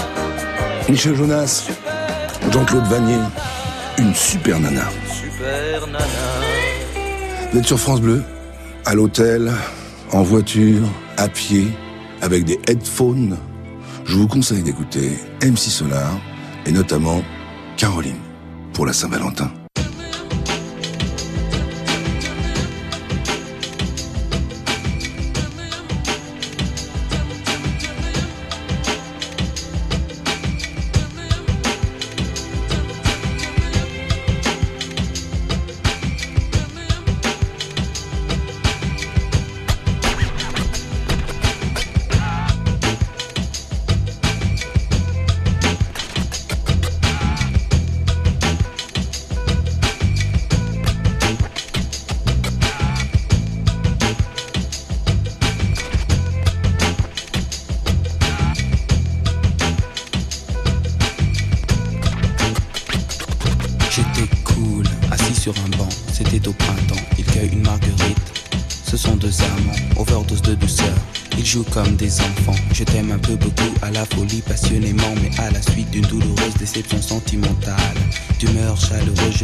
Michel Jonas, Jean-Claude Vanier, une super nana.
Super nana.
Vous êtes sur France Bleu, à l'hôtel, en voiture, à pied, avec des headphones. Je vous conseille d'écouter MC Solar et notamment Caroline pour la Saint-Valentin.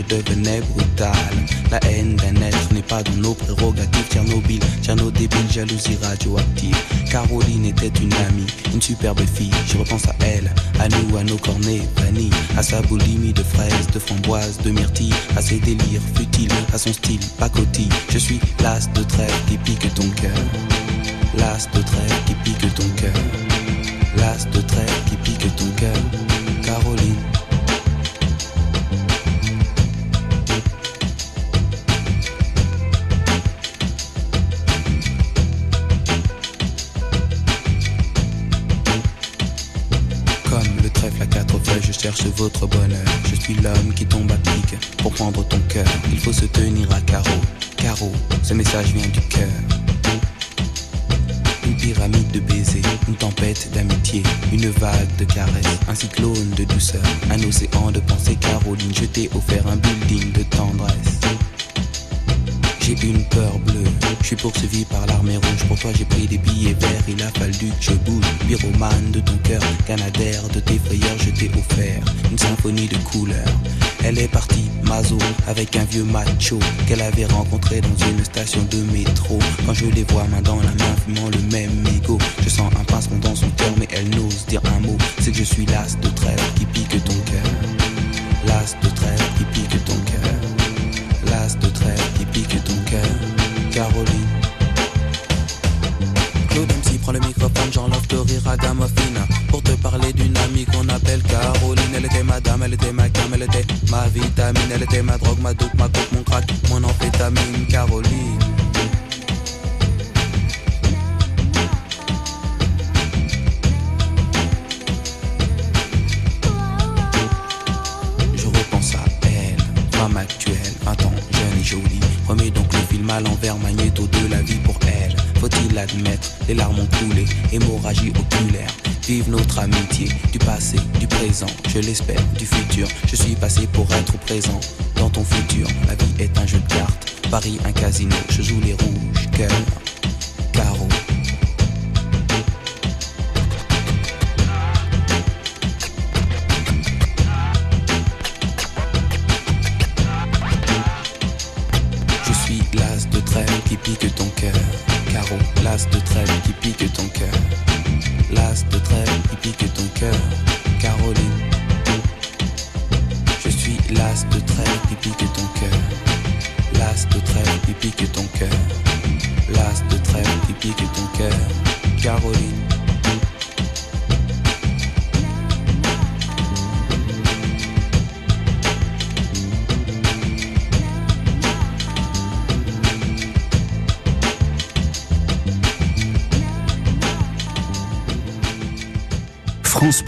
Chaleureuse, je devenais brutal. La haine d'un être n'est pas dans nos prérogatives. Tchernobyl, Tcherno débile, jalousie radioactive. Caroline était une amie, une superbe fille. Je repense à elle, à nous, à nos cornets vanille, à sa boulimie de fraises, de framboises, de myrtilles, à ses délires futiles, à son style pacotille. Je suis l'as de trêve qui pique ton cœur. L'as de trêve qui pique ton cœur. L'as de trêve qui pique ton cœur. Caroline. Votre bonheur. Je suis l'homme qui tombe à pic pour prendre ton cœur. Il faut se tenir à carreau. Caro, ce message vient du cœur. Une pyramide de baisers, une tempête d'amitié, une vague de caresses, un cyclone de douceur, un océan de pensées. Caroline, je t'ai offert un building de tendresse. J'ai une peur bleue, je suis poursuivi par l'armée rouge. Pour toi, j'ai pris des billets verts, il a fallu que je bouge. Pyromane de ton cœur, canadaire de tes frayeurs, Elle est partie, Mazo, avec un vieux macho qu'elle avait rencontré dans une station de métro. Quand je les vois main dans la main, fumant le même mégot, je sens un pincement dans son cœur, mais elle n'ose dire un mot. C'est que je suis l'as de trêve qui pique ton cœur. L'admettre, les larmes ont coulé, hémorragie oculaire. Vive notre amitié, du passé, du présent, je l'espère, du futur. Je suis passé pour être présent dans ton futur. La vie est un jeu de cartes, Paris un casino. Je joue les rouges, cœur, carreau. Je suis l'as de trêve qui pique ton cœur. Caro, l'as de trêve pique ton cœur. L'as de trêve qui pique ton cœur.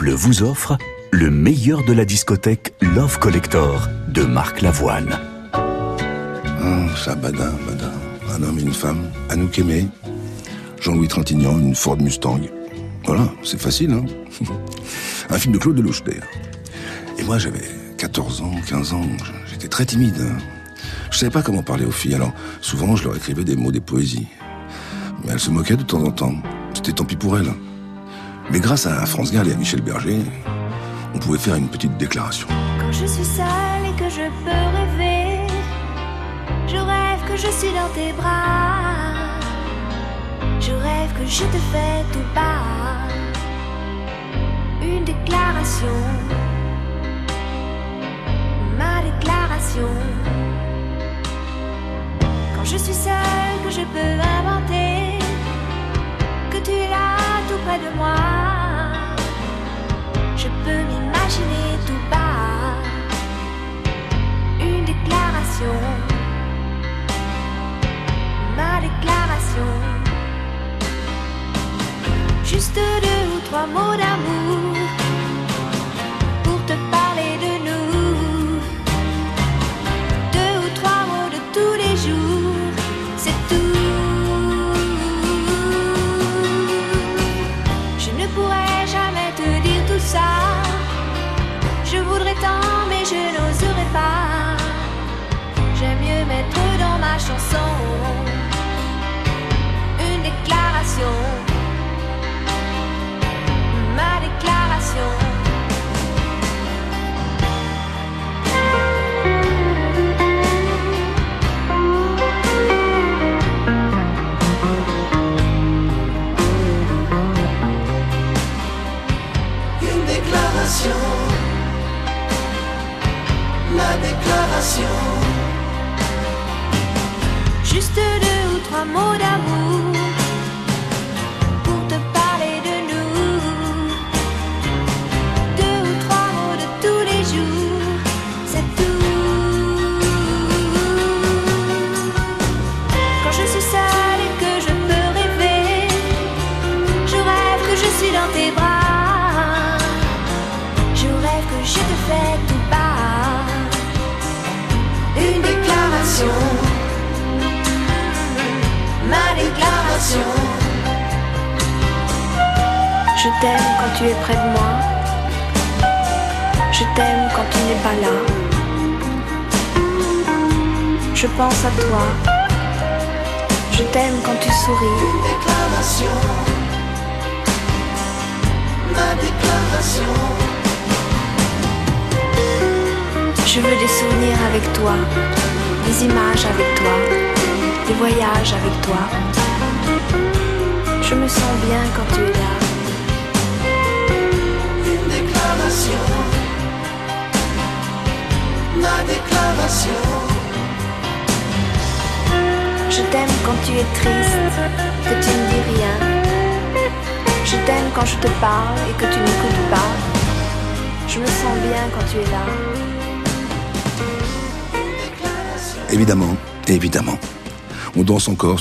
Bleu vous offre le meilleur de la discothèque Love Collector de Marc Lavoine.
Ah, ça badin, badin. Un homme et une femme, Anouk Aimé, Jean-Louis Trintignant, une Ford Mustang. Voilà, c'est facile, hein Un film de Claude Lelouch. Et moi, j'avais 14 ans, 15 ans, j'étais très timide. Je savais pas comment parler aux filles, alors souvent je leur écrivais des mots, des poésies. Mais elles se moquaient de temps en temps. C'était tant pis pour elles. Mais grâce à France Gall et à Michel Berger, on pouvait faire une petite déclaration.
Quand je suis seule et que je peux rêver, je rêve que je suis dans tes bras. Je rêve que je te fais tout bas. Une déclaration. Ma déclaration. Quand je suis seule, que je peux inventer, près de moi. Je peux m'imaginer tout bas une déclaration, ma déclaration. Juste deux ou trois mots d'amour pour te parler de une déclaration.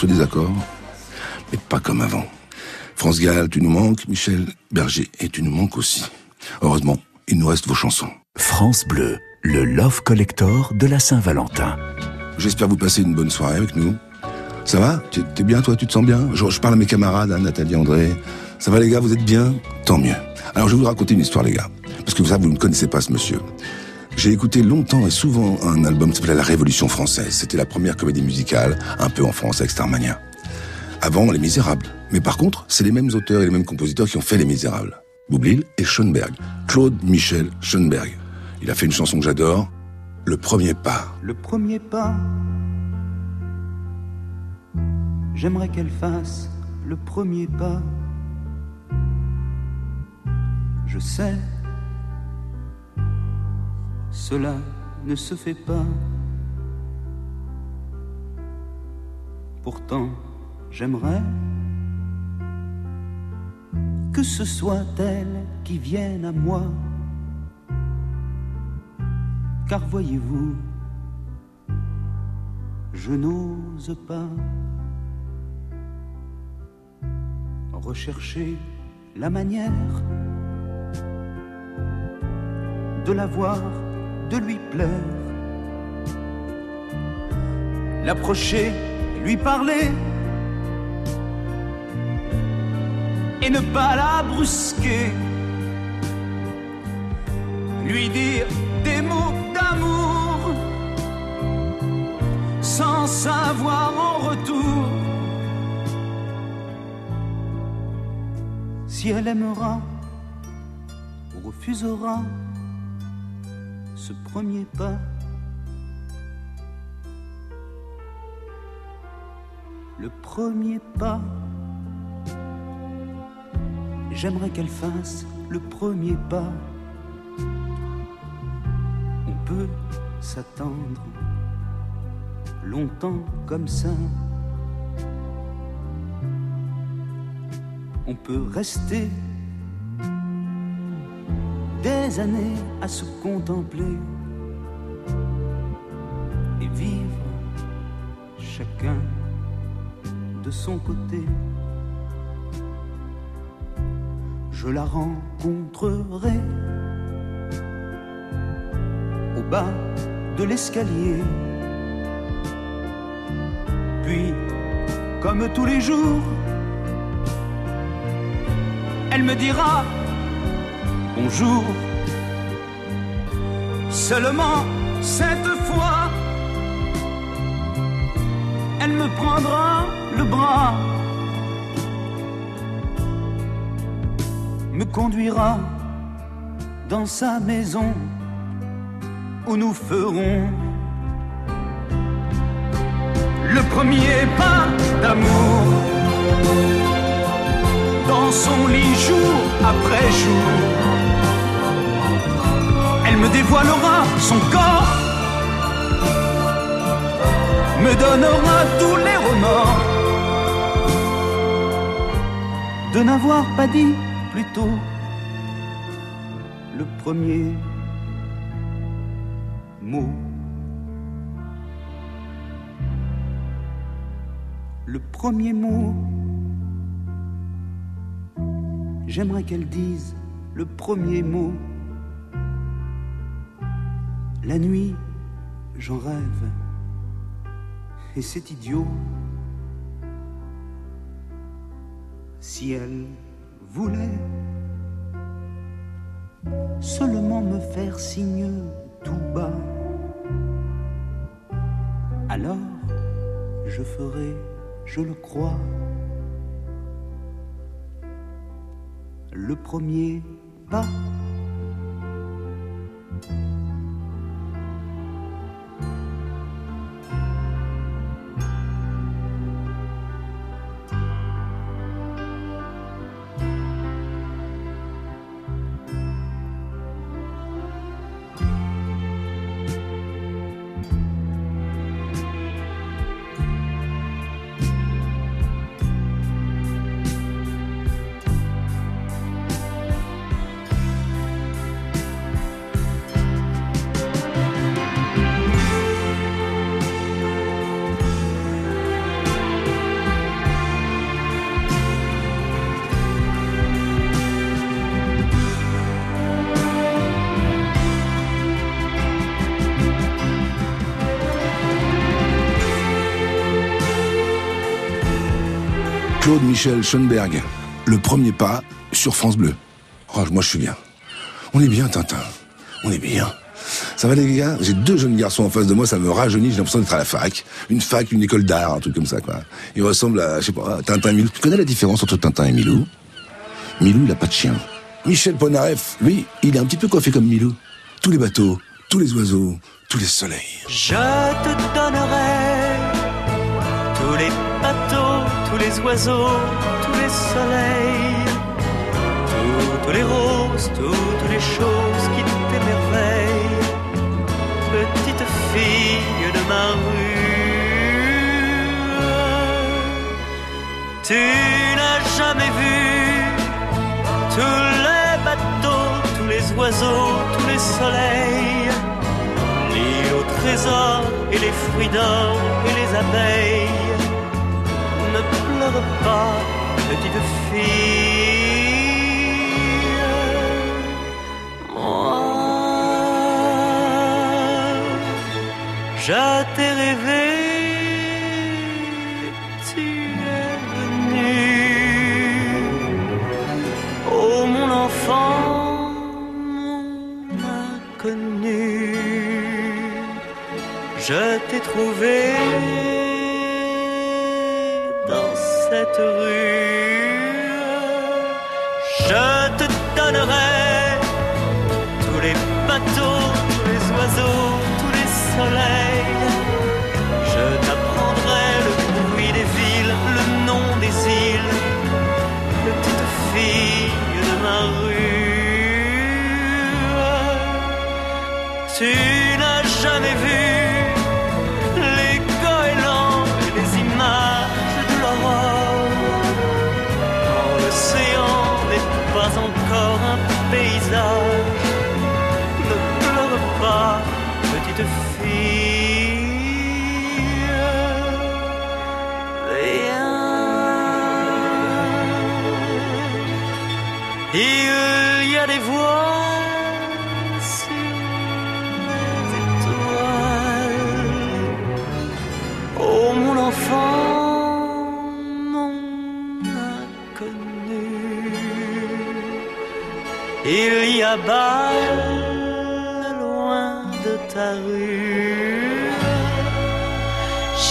Des
accords, mais pas comme avant. France Gall, tu nous manques, Michel Berger, et tu nous manques aussi. Heureusement, il nous reste vos chansons.
France Bleu, le Love Collector de la Saint-Valentin.
J'espère vous passer une bonne soirée avec nous. Ça va? T'es bien, toi? Tu te sens bien? Je, je parle à mes camarades, hein, Nathalie, André. Ça va, les gars? Vous êtes bien? Tant mieux. Alors, je vais vous raconter une histoire, les gars. Parce que ça, vous ne connaissez pas ce monsieur. J'ai écouté longtemps et souvent un album qui s'appelait La Révolution française. C'était la première comédie musicale, un peu en France avec Starmania. Avant, Les Misérables. Mais par contre, c'est les mêmes auteurs et les mêmes compositeurs qui ont fait Les Misérables. Boublil et Schoenberg. Claude Michel Schoenberg. Il a fait une chanson que j'adore, Le Premier Pas.
Le premier pas, j'aimerais qu'elle fasse le premier pas. Je sais, cela ne se fait pas. Pourtant, j'aimerais que ce soit elle qui vienne à moi. Car voyez-vous, je n'ose pas rechercher la manière de la voir, de lui plaire, l'approcher, lui parler. Et ne pas la brusquer, lui dire des mots d'amour. Sans savoir en retour. Si elle aimera ou refusera ce premier pas. Le premier pas, j'aimerais qu'elle fasse le premier pas. On peut s'attendre longtemps comme ça. On peut rester des années à se contempler et vivre chacun de son côté. Je la rencontrerai au bas de l'escalier. Puis, comme tous les jours, elle me dira bonjour. Seulement cette fois, elle me prendra le bras, me conduira dans sa maison où nous ferons le premier pas d'amour dans son lit jour après jour. Me dévoilera son corps, me donnera tous les remords de n'avoir pas dit plus tôt le premier mot. Le premier mot. J'aimerais qu'elle dise le premier mot. La nuit, j'en rêve. Et c'est idiot. Si elle voulait seulement me faire signe tout bas. Alors, je ferai, je le crois, le premier pas.
Michel Schoenberg, le premier pas sur France Bleu. Oh, moi je suis bien. On est bien, Tintin. On est bien. Ça va les gars? J'ai deux jeunes garçons en face de moi, ça me rajeunit, j'ai l'impression d'être à la fac. Une fac, une école d'art, un truc comme ça, quoi. Ils ressemblent à, je sais pas, Tintin et Milou. Tu connais la différence entre Tintin et Milou? Milou, il a pas de chien. Michel Polnareff, lui, il est un petit peu coiffé comme Milou. Tous les bateaux, tous les oiseaux, tous les soleils.
Je te donnerai tous les les oiseaux, tous les soleils, toutes les roses, toutes les choses qui t'émerveillent, petite fille de ma rue. Tu n'as jamais vu tous les bateaux, tous les oiseaux, tous les soleils, ni au trésor et les fruits d'or et les abeilles. Petite fille. Moi, je t'ai rêvé, tu es venu. Oh mon enfant, mon inconnu, je t'ai trouvé cette rue. Je te donnerai tous les bateaux, Il y a des voix sur les étoiles. Oh mon enfant, mon inconnu. Il y a bas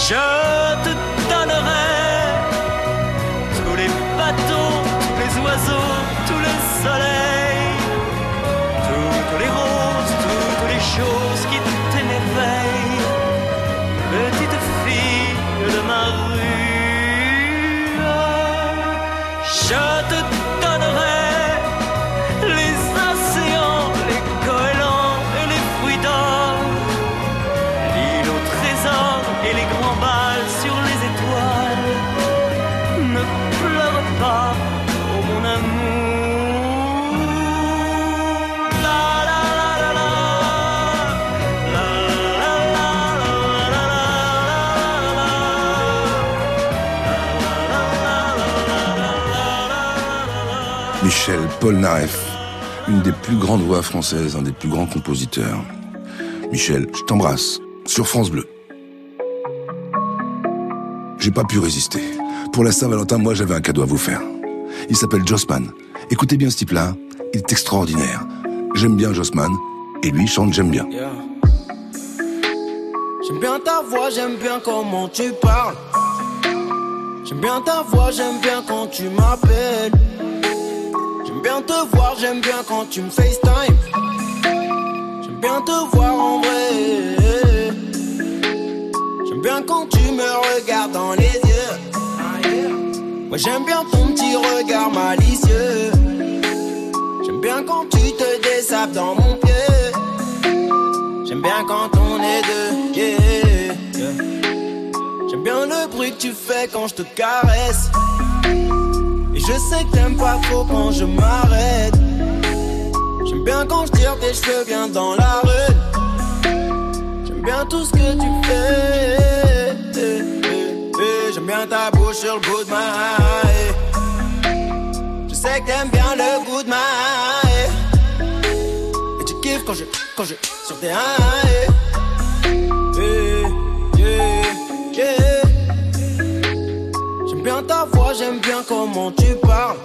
Je
Michel Polnareff, une des plus grandes voix françaises, un des plus grands compositeurs. Michel, je t'embrasse, sur France Bleu. J'ai pas pu résister. Pour la Saint-Valentin, moi j'avais un cadeau à vous faire. Il s'appelle Jossman. Écoutez bien ce type-là, il est extraordinaire. J'aime bien Jossman, et lui chante J'aime bien.
J'aime bien ta voix, j'aime bien comment tu parles. J'aime bien ta voix, j'aime bien quand tu m'appelles. J'aime bien te voir, j'aime bien quand tu me FaceTime. J'aime bien te voir en vrai. J'aime bien quand tu me regardes dans les yeux. Moi j'aime bien ton petit regard malicieux. J'aime bien quand tu te désapes dans mon pied. J'aime bien quand on est deux. yeah. J'aime bien le bruit que tu fais quand je te caresse. Je sais que t'aimes pas trop quand je m'arrête. J'aime bien quand je tire tes cheveux bien dans la rue. J'aime bien tout ce que tu fais. J'aime bien ta bouche sur le bout de ma haie. Je sais que t'aimes bien le goût de ma haie. Et tu kiffes quand je, quand je, sur tes haie. Ta voix, j'aime bien comment tu parles.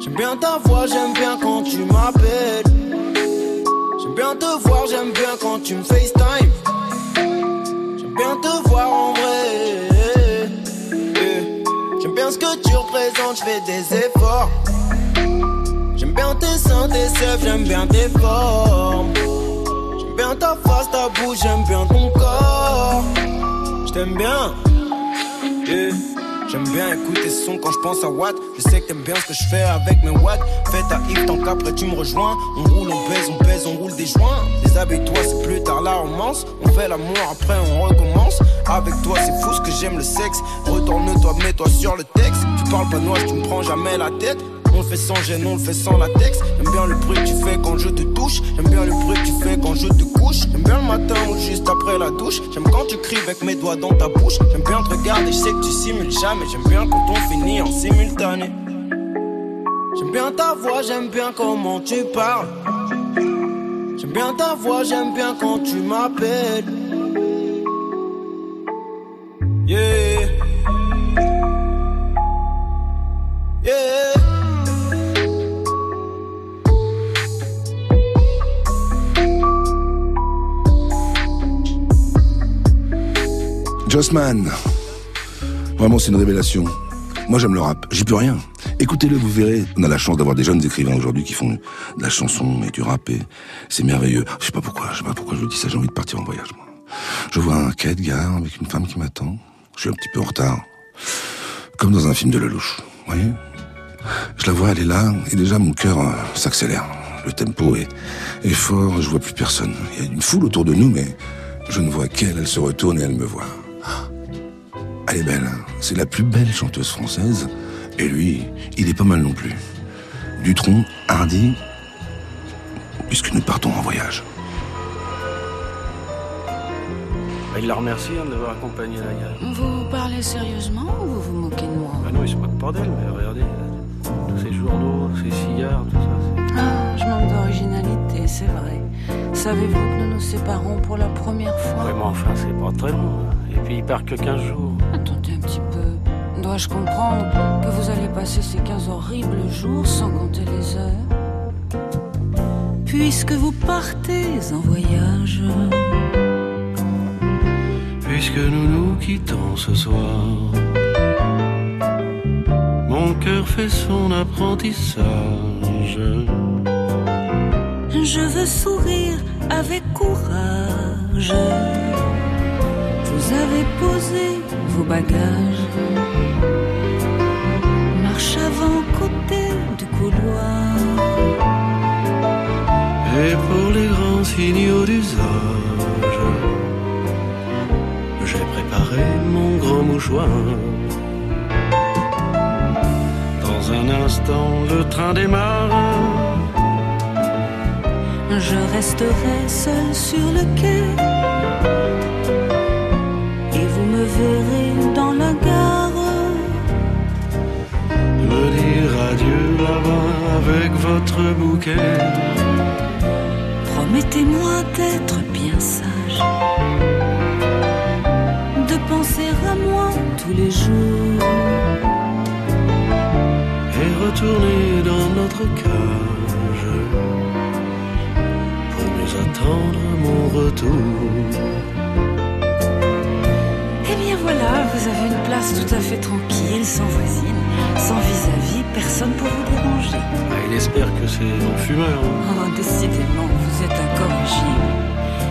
J'aime bien ta voix, j'aime bien quand tu m'appelles. J'aime bien te voir, j'aime bien quand tu me FaceTime. J'aime bien te voir en vrai. J'aime bien ce que tu représentes, je fais des efforts. J'aime bien tes seins, tes sèvres, j'aime bien tes formes. J'aime bien ta face, ta bouche, j'aime bien ton corps. Je t'aime bien. Yeah. J'aime bien écouter ce son quand je pense à Watt. Je sais que t'aimes bien ce que je fais avec mes watts. Fais ta hip tant qu'après tu me rejoins. On roule, on baise, on baise, on roule des joints. Déshabille-toi, c'est plus tard la romance. On fait l'amour, après on recommence. Avec toi, c'est fou ce que j'aime le sexe. Retourne-toi, mets-toi sur le texte. Tu parles pas noir, tu me prends jamais la tête. On le fait sans gêne, on le fait sans latex. J'aime bien le bruit que tu fais quand je te touche. J'aime bien le bruit que tu fais quand je te couche. J'aime bien le matin ou juste après la douche. J'aime quand tu cries avec mes doigts dans ta bouche. J'aime bien te regarder, je sais que tu simules jamais. J'aime bien quand on finit en simultané. J'aime bien ta voix, j'aime bien comment tu parles. J'aime bien ta voix, j'aime bien quand tu m'appelles. Yeah. Yeah.
Jossman. Vraiment, c'est une révélation. Moi, j'aime le rap. J'y peux rien. Écoutez-le, vous verrez. On a la chance d'avoir des jeunes écrivains aujourd'hui qui font de la chanson et du rap et c'est merveilleux. Je sais pas pourquoi, je sais pas pourquoi je vous dis ça. J'ai envie de partir en voyage, moi. Je vois un quai de gare avec une femme qui m'attend. Je suis un petit peu en retard. Comme dans un film de Lelouch. Vous voyez? Je la vois, elle est là, et déjà mon cœur euh, s'accélère. Le tempo est, est fort, je vois plus personne. Il y a une foule autour de nous, mais je ne vois qu'elle. Elle se retourne et elle me voit. Elle est belle. hein. C'est la plus belle chanteuse française. Et lui, il est pas mal non plus. Dutron, hardi, puisque nous partons en voyage.
Bah, il la remercie hein, de l'avoir accompagné la gare.
Vous parlez sérieusement ou vous vous moquez de moi?
Bah non, il se moque pas d'elle, mais regardez, tous ces journaux, ces cigares, tout ça.
Ah, je manque d'originalité, c'est vrai. Savez-vous que nous nous séparons pour la première fois?
Mais enfin, c'est pas très long. Puis il part que 15 jours.
Attendez un petit peu. Dois-je comprendre que vous allez passer ces 15 horribles jours sans compter les heures? Puisque vous partez en voyage.
Puisque nous nous quittons ce soir, mon cœur fait son apprentissage.
Je veux sourire avec courage. Vous avez posé vos bagages. Marche avant côté du couloir.
Et pour les grands signaux d'usage, j'ai préparé mon grand mouchoir. Dans un instant, le train démarre.
Je resterai seul sur le quai. Dans la gare.
Me dire adieu là-bas avec votre bouquet.
Promettez-moi d'être bien sage. De penser à moi tous les jours.
Et retourner dans notre cage. pour mieux attendre mon retour.
Voilà, vous avez une place tout à fait tranquille, sans voisine, sans vis-à-vis, personne pour vous déranger.
Ah, il espère que c'est non fumeur. hein.
Oh, décidément, vous êtes incorrigible.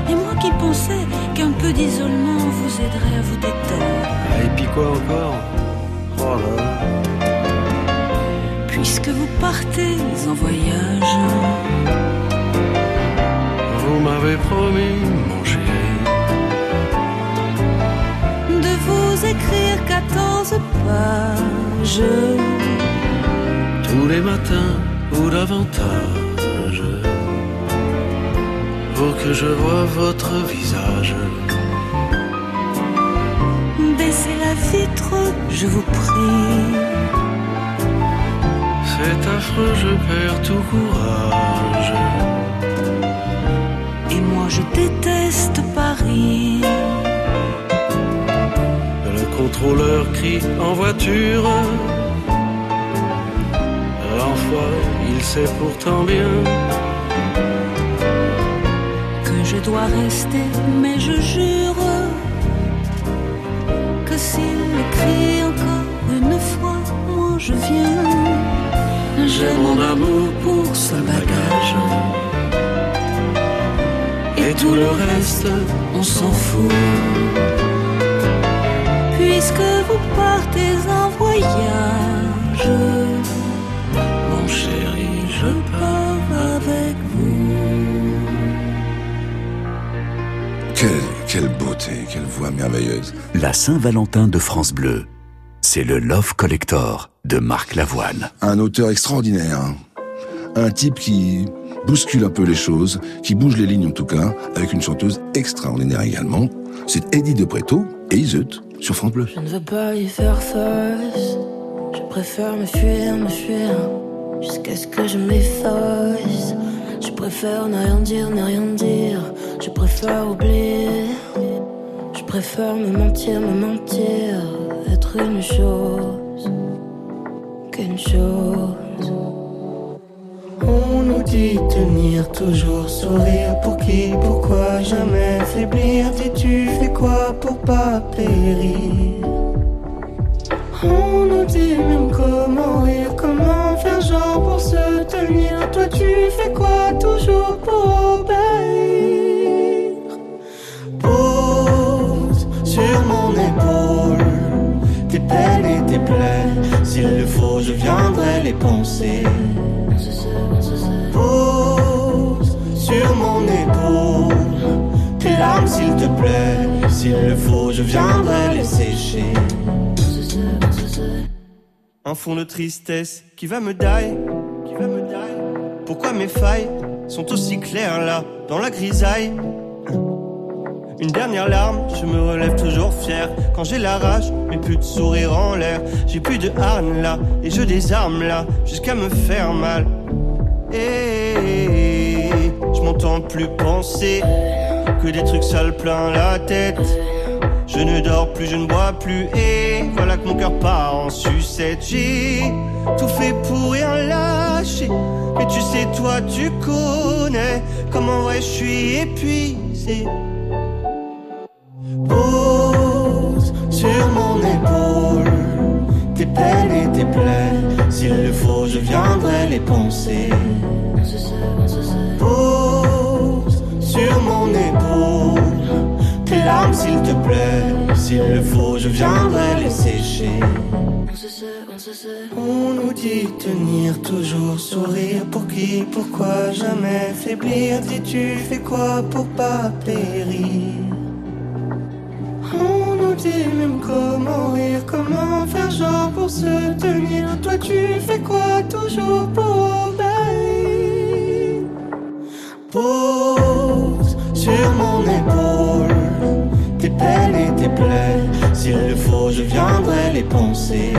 Et moi qui pensais qu'un peu d'isolement vous aiderait à vous détendre.
Ah, et puis quoi encore? Oh là là.
Puisque vous partez en voyage,
Vous m'avez promis, mon chéri,
vous écrire 14 pages.
tous les matins ou davantage, pour que je vois votre visage.
Baissez la vitre, je vous prie.
C'est affreux, je perds tout courage.
Et moi je déteste Paris.
Le contrôleur crie en voiture. L'enfoi, il sait pourtant bien
que je dois rester, mais je jure que s'il me crie encore une fois, moi je viens. J'ai mon amour pour ce bagage. Et tout le reste, on s'en fout. Puisque vous partez en voyage, mon chéri, je pars avec vous.
Quelle, quelle beauté, quelle voix merveilleuse.
La Saint-Valentin de France Bleu. C'est le Love Collector de Marc Lavoine.
Un auteur extraordinaire. hein. Un type qui bouscule un peu les choses, qui bouge les lignes en tout cas, avec une chanteuse extraordinaire également. C'est Eddie de Preto et Iseut
Je ne veux pas y faire face. Je préfère me fuir, me fuir. Jusqu'à ce que je m'efface. Je préfère ne rien dire, ne rien dire. Je préfère oublier. Je préfère me mentir, me mentir. Être une chose. Qu'une chose.
On nous dit tenir, toujours sourire. Pour qui, pourquoi jamais faiblir? Dis-tu fais quoi pour pas périr? On nous dit même comment rire, comment faire genre pour se tenir. Toi tu fais quoi toujours pour obéir? Pose sur mon épaule tes peines et tes plaies. S'il le faut, je viendrai les penser. Sur mon épaule tes larmes, s'il te plaît. S'il le faut, je viendrai les sécher. Un fond de tristesse qui va me die, qui va me die. Pourquoi mes failles sont aussi claires là, dans la grisaille? Une dernière larme, je me relève toujours fier. Quand j'ai la rage, mais plus de sourire en l'air. J'ai plus de harne là, et je désarme là, jusqu'à me faire mal. Et je m'entends plus penser que des trucs sales plein la tête. Je ne dors plus, je ne bois plus, et voilà que mon cœur part en sucette. J'ai tout fait pour rien lâcher, mais tu sais, toi, tu connais comment vrai je suis épuisé. S'il le faut, je viendrai les penser. Pose sur mon épaule tes larmes, s'il te plaît. S'il le faut, je viendrai les sécher. On nous dit tenir, toujours sourire. Pour qui, pourquoi jamais faiblir? Dis-tu fais quoi pour pas périr? Dit même comment rire, comment faire genre pour se tenir? Toi tu fais quoi toujours pour obéir? Pose sur mon épaule tes peines et tes plaies. S'il le faut, je viendrai les penser.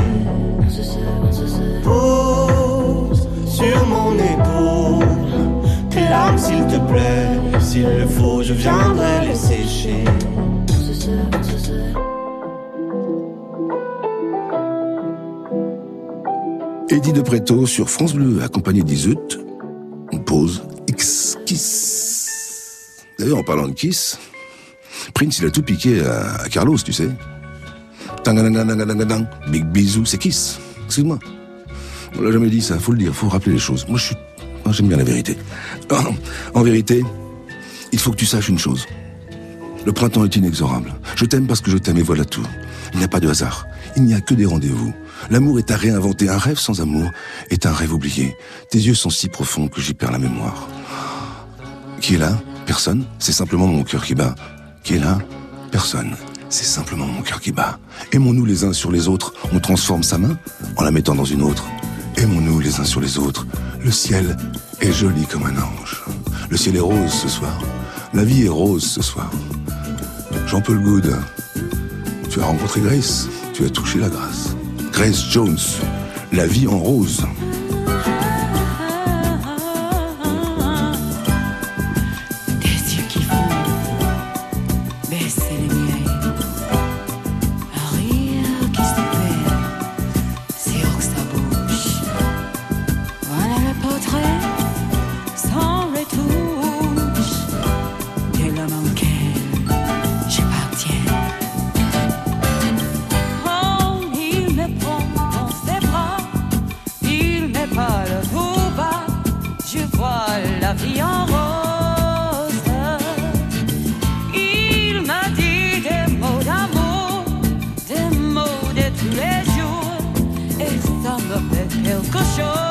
Pose sur mon épaule tes larmes, s'il te plaît. S'il le faut, je viendrai les sécher.
Eddie de Preto sur France Bleu, accompagné d'Iseut, pause, X, kiss. D'ailleurs, en parlant de kiss, Prince, il a tout piqué à, Carlos, tu sais. Big bisou, c'est kiss. Excuse-moi. On l'a jamais dit ça, faut le dire, faut rappeler les choses. Moi, je suis, moi, j'aime bien la vérité. En vérité, il faut que tu saches une chose. Le printemps est inexorable. Je t'aime parce que je t'aime et voilà tout. Il n'y a pas de hasard. Il n'y a que des rendez-vous. L'amour est à réinventer. Un rêve sans amour est un rêve oublié. Tes yeux sont si profonds que j'y perds la mémoire. Qui est là? Personne? C'est simplement mon cœur qui bat. Qui est là? Personne. C'est simplement mon cœur qui bat. Aimons-nous les uns sur les autres. On transforme sa main en la mettant dans une autre. Aimons-nous les uns sur les autres. Le ciel est joli comme un ange. Le ciel est rose ce soir. La vie est rose ce soir. Jean-Paul Good, tu as rencontré Grace, tu as touché la grâce. Grace Jones, la vie en rose.
Fait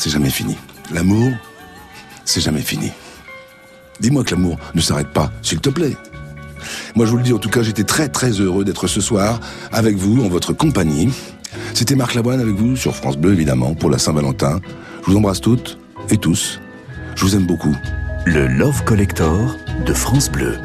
c'est jamais fini. L'amour, c'est jamais fini. Dis-moi que l'amour ne s'arrête pas, s'il te plaît. Moi, je vous le dis, en tout cas, j'étais très très heureux d'être ce soir avec vous, en votre compagnie. C'était Marc Lavoine avec vous sur France Bleu, évidemment, pour la Saint-Valentin. Je vous embrasse toutes et tous. Je vous aime beaucoup.
Le Love Collector de France Bleu.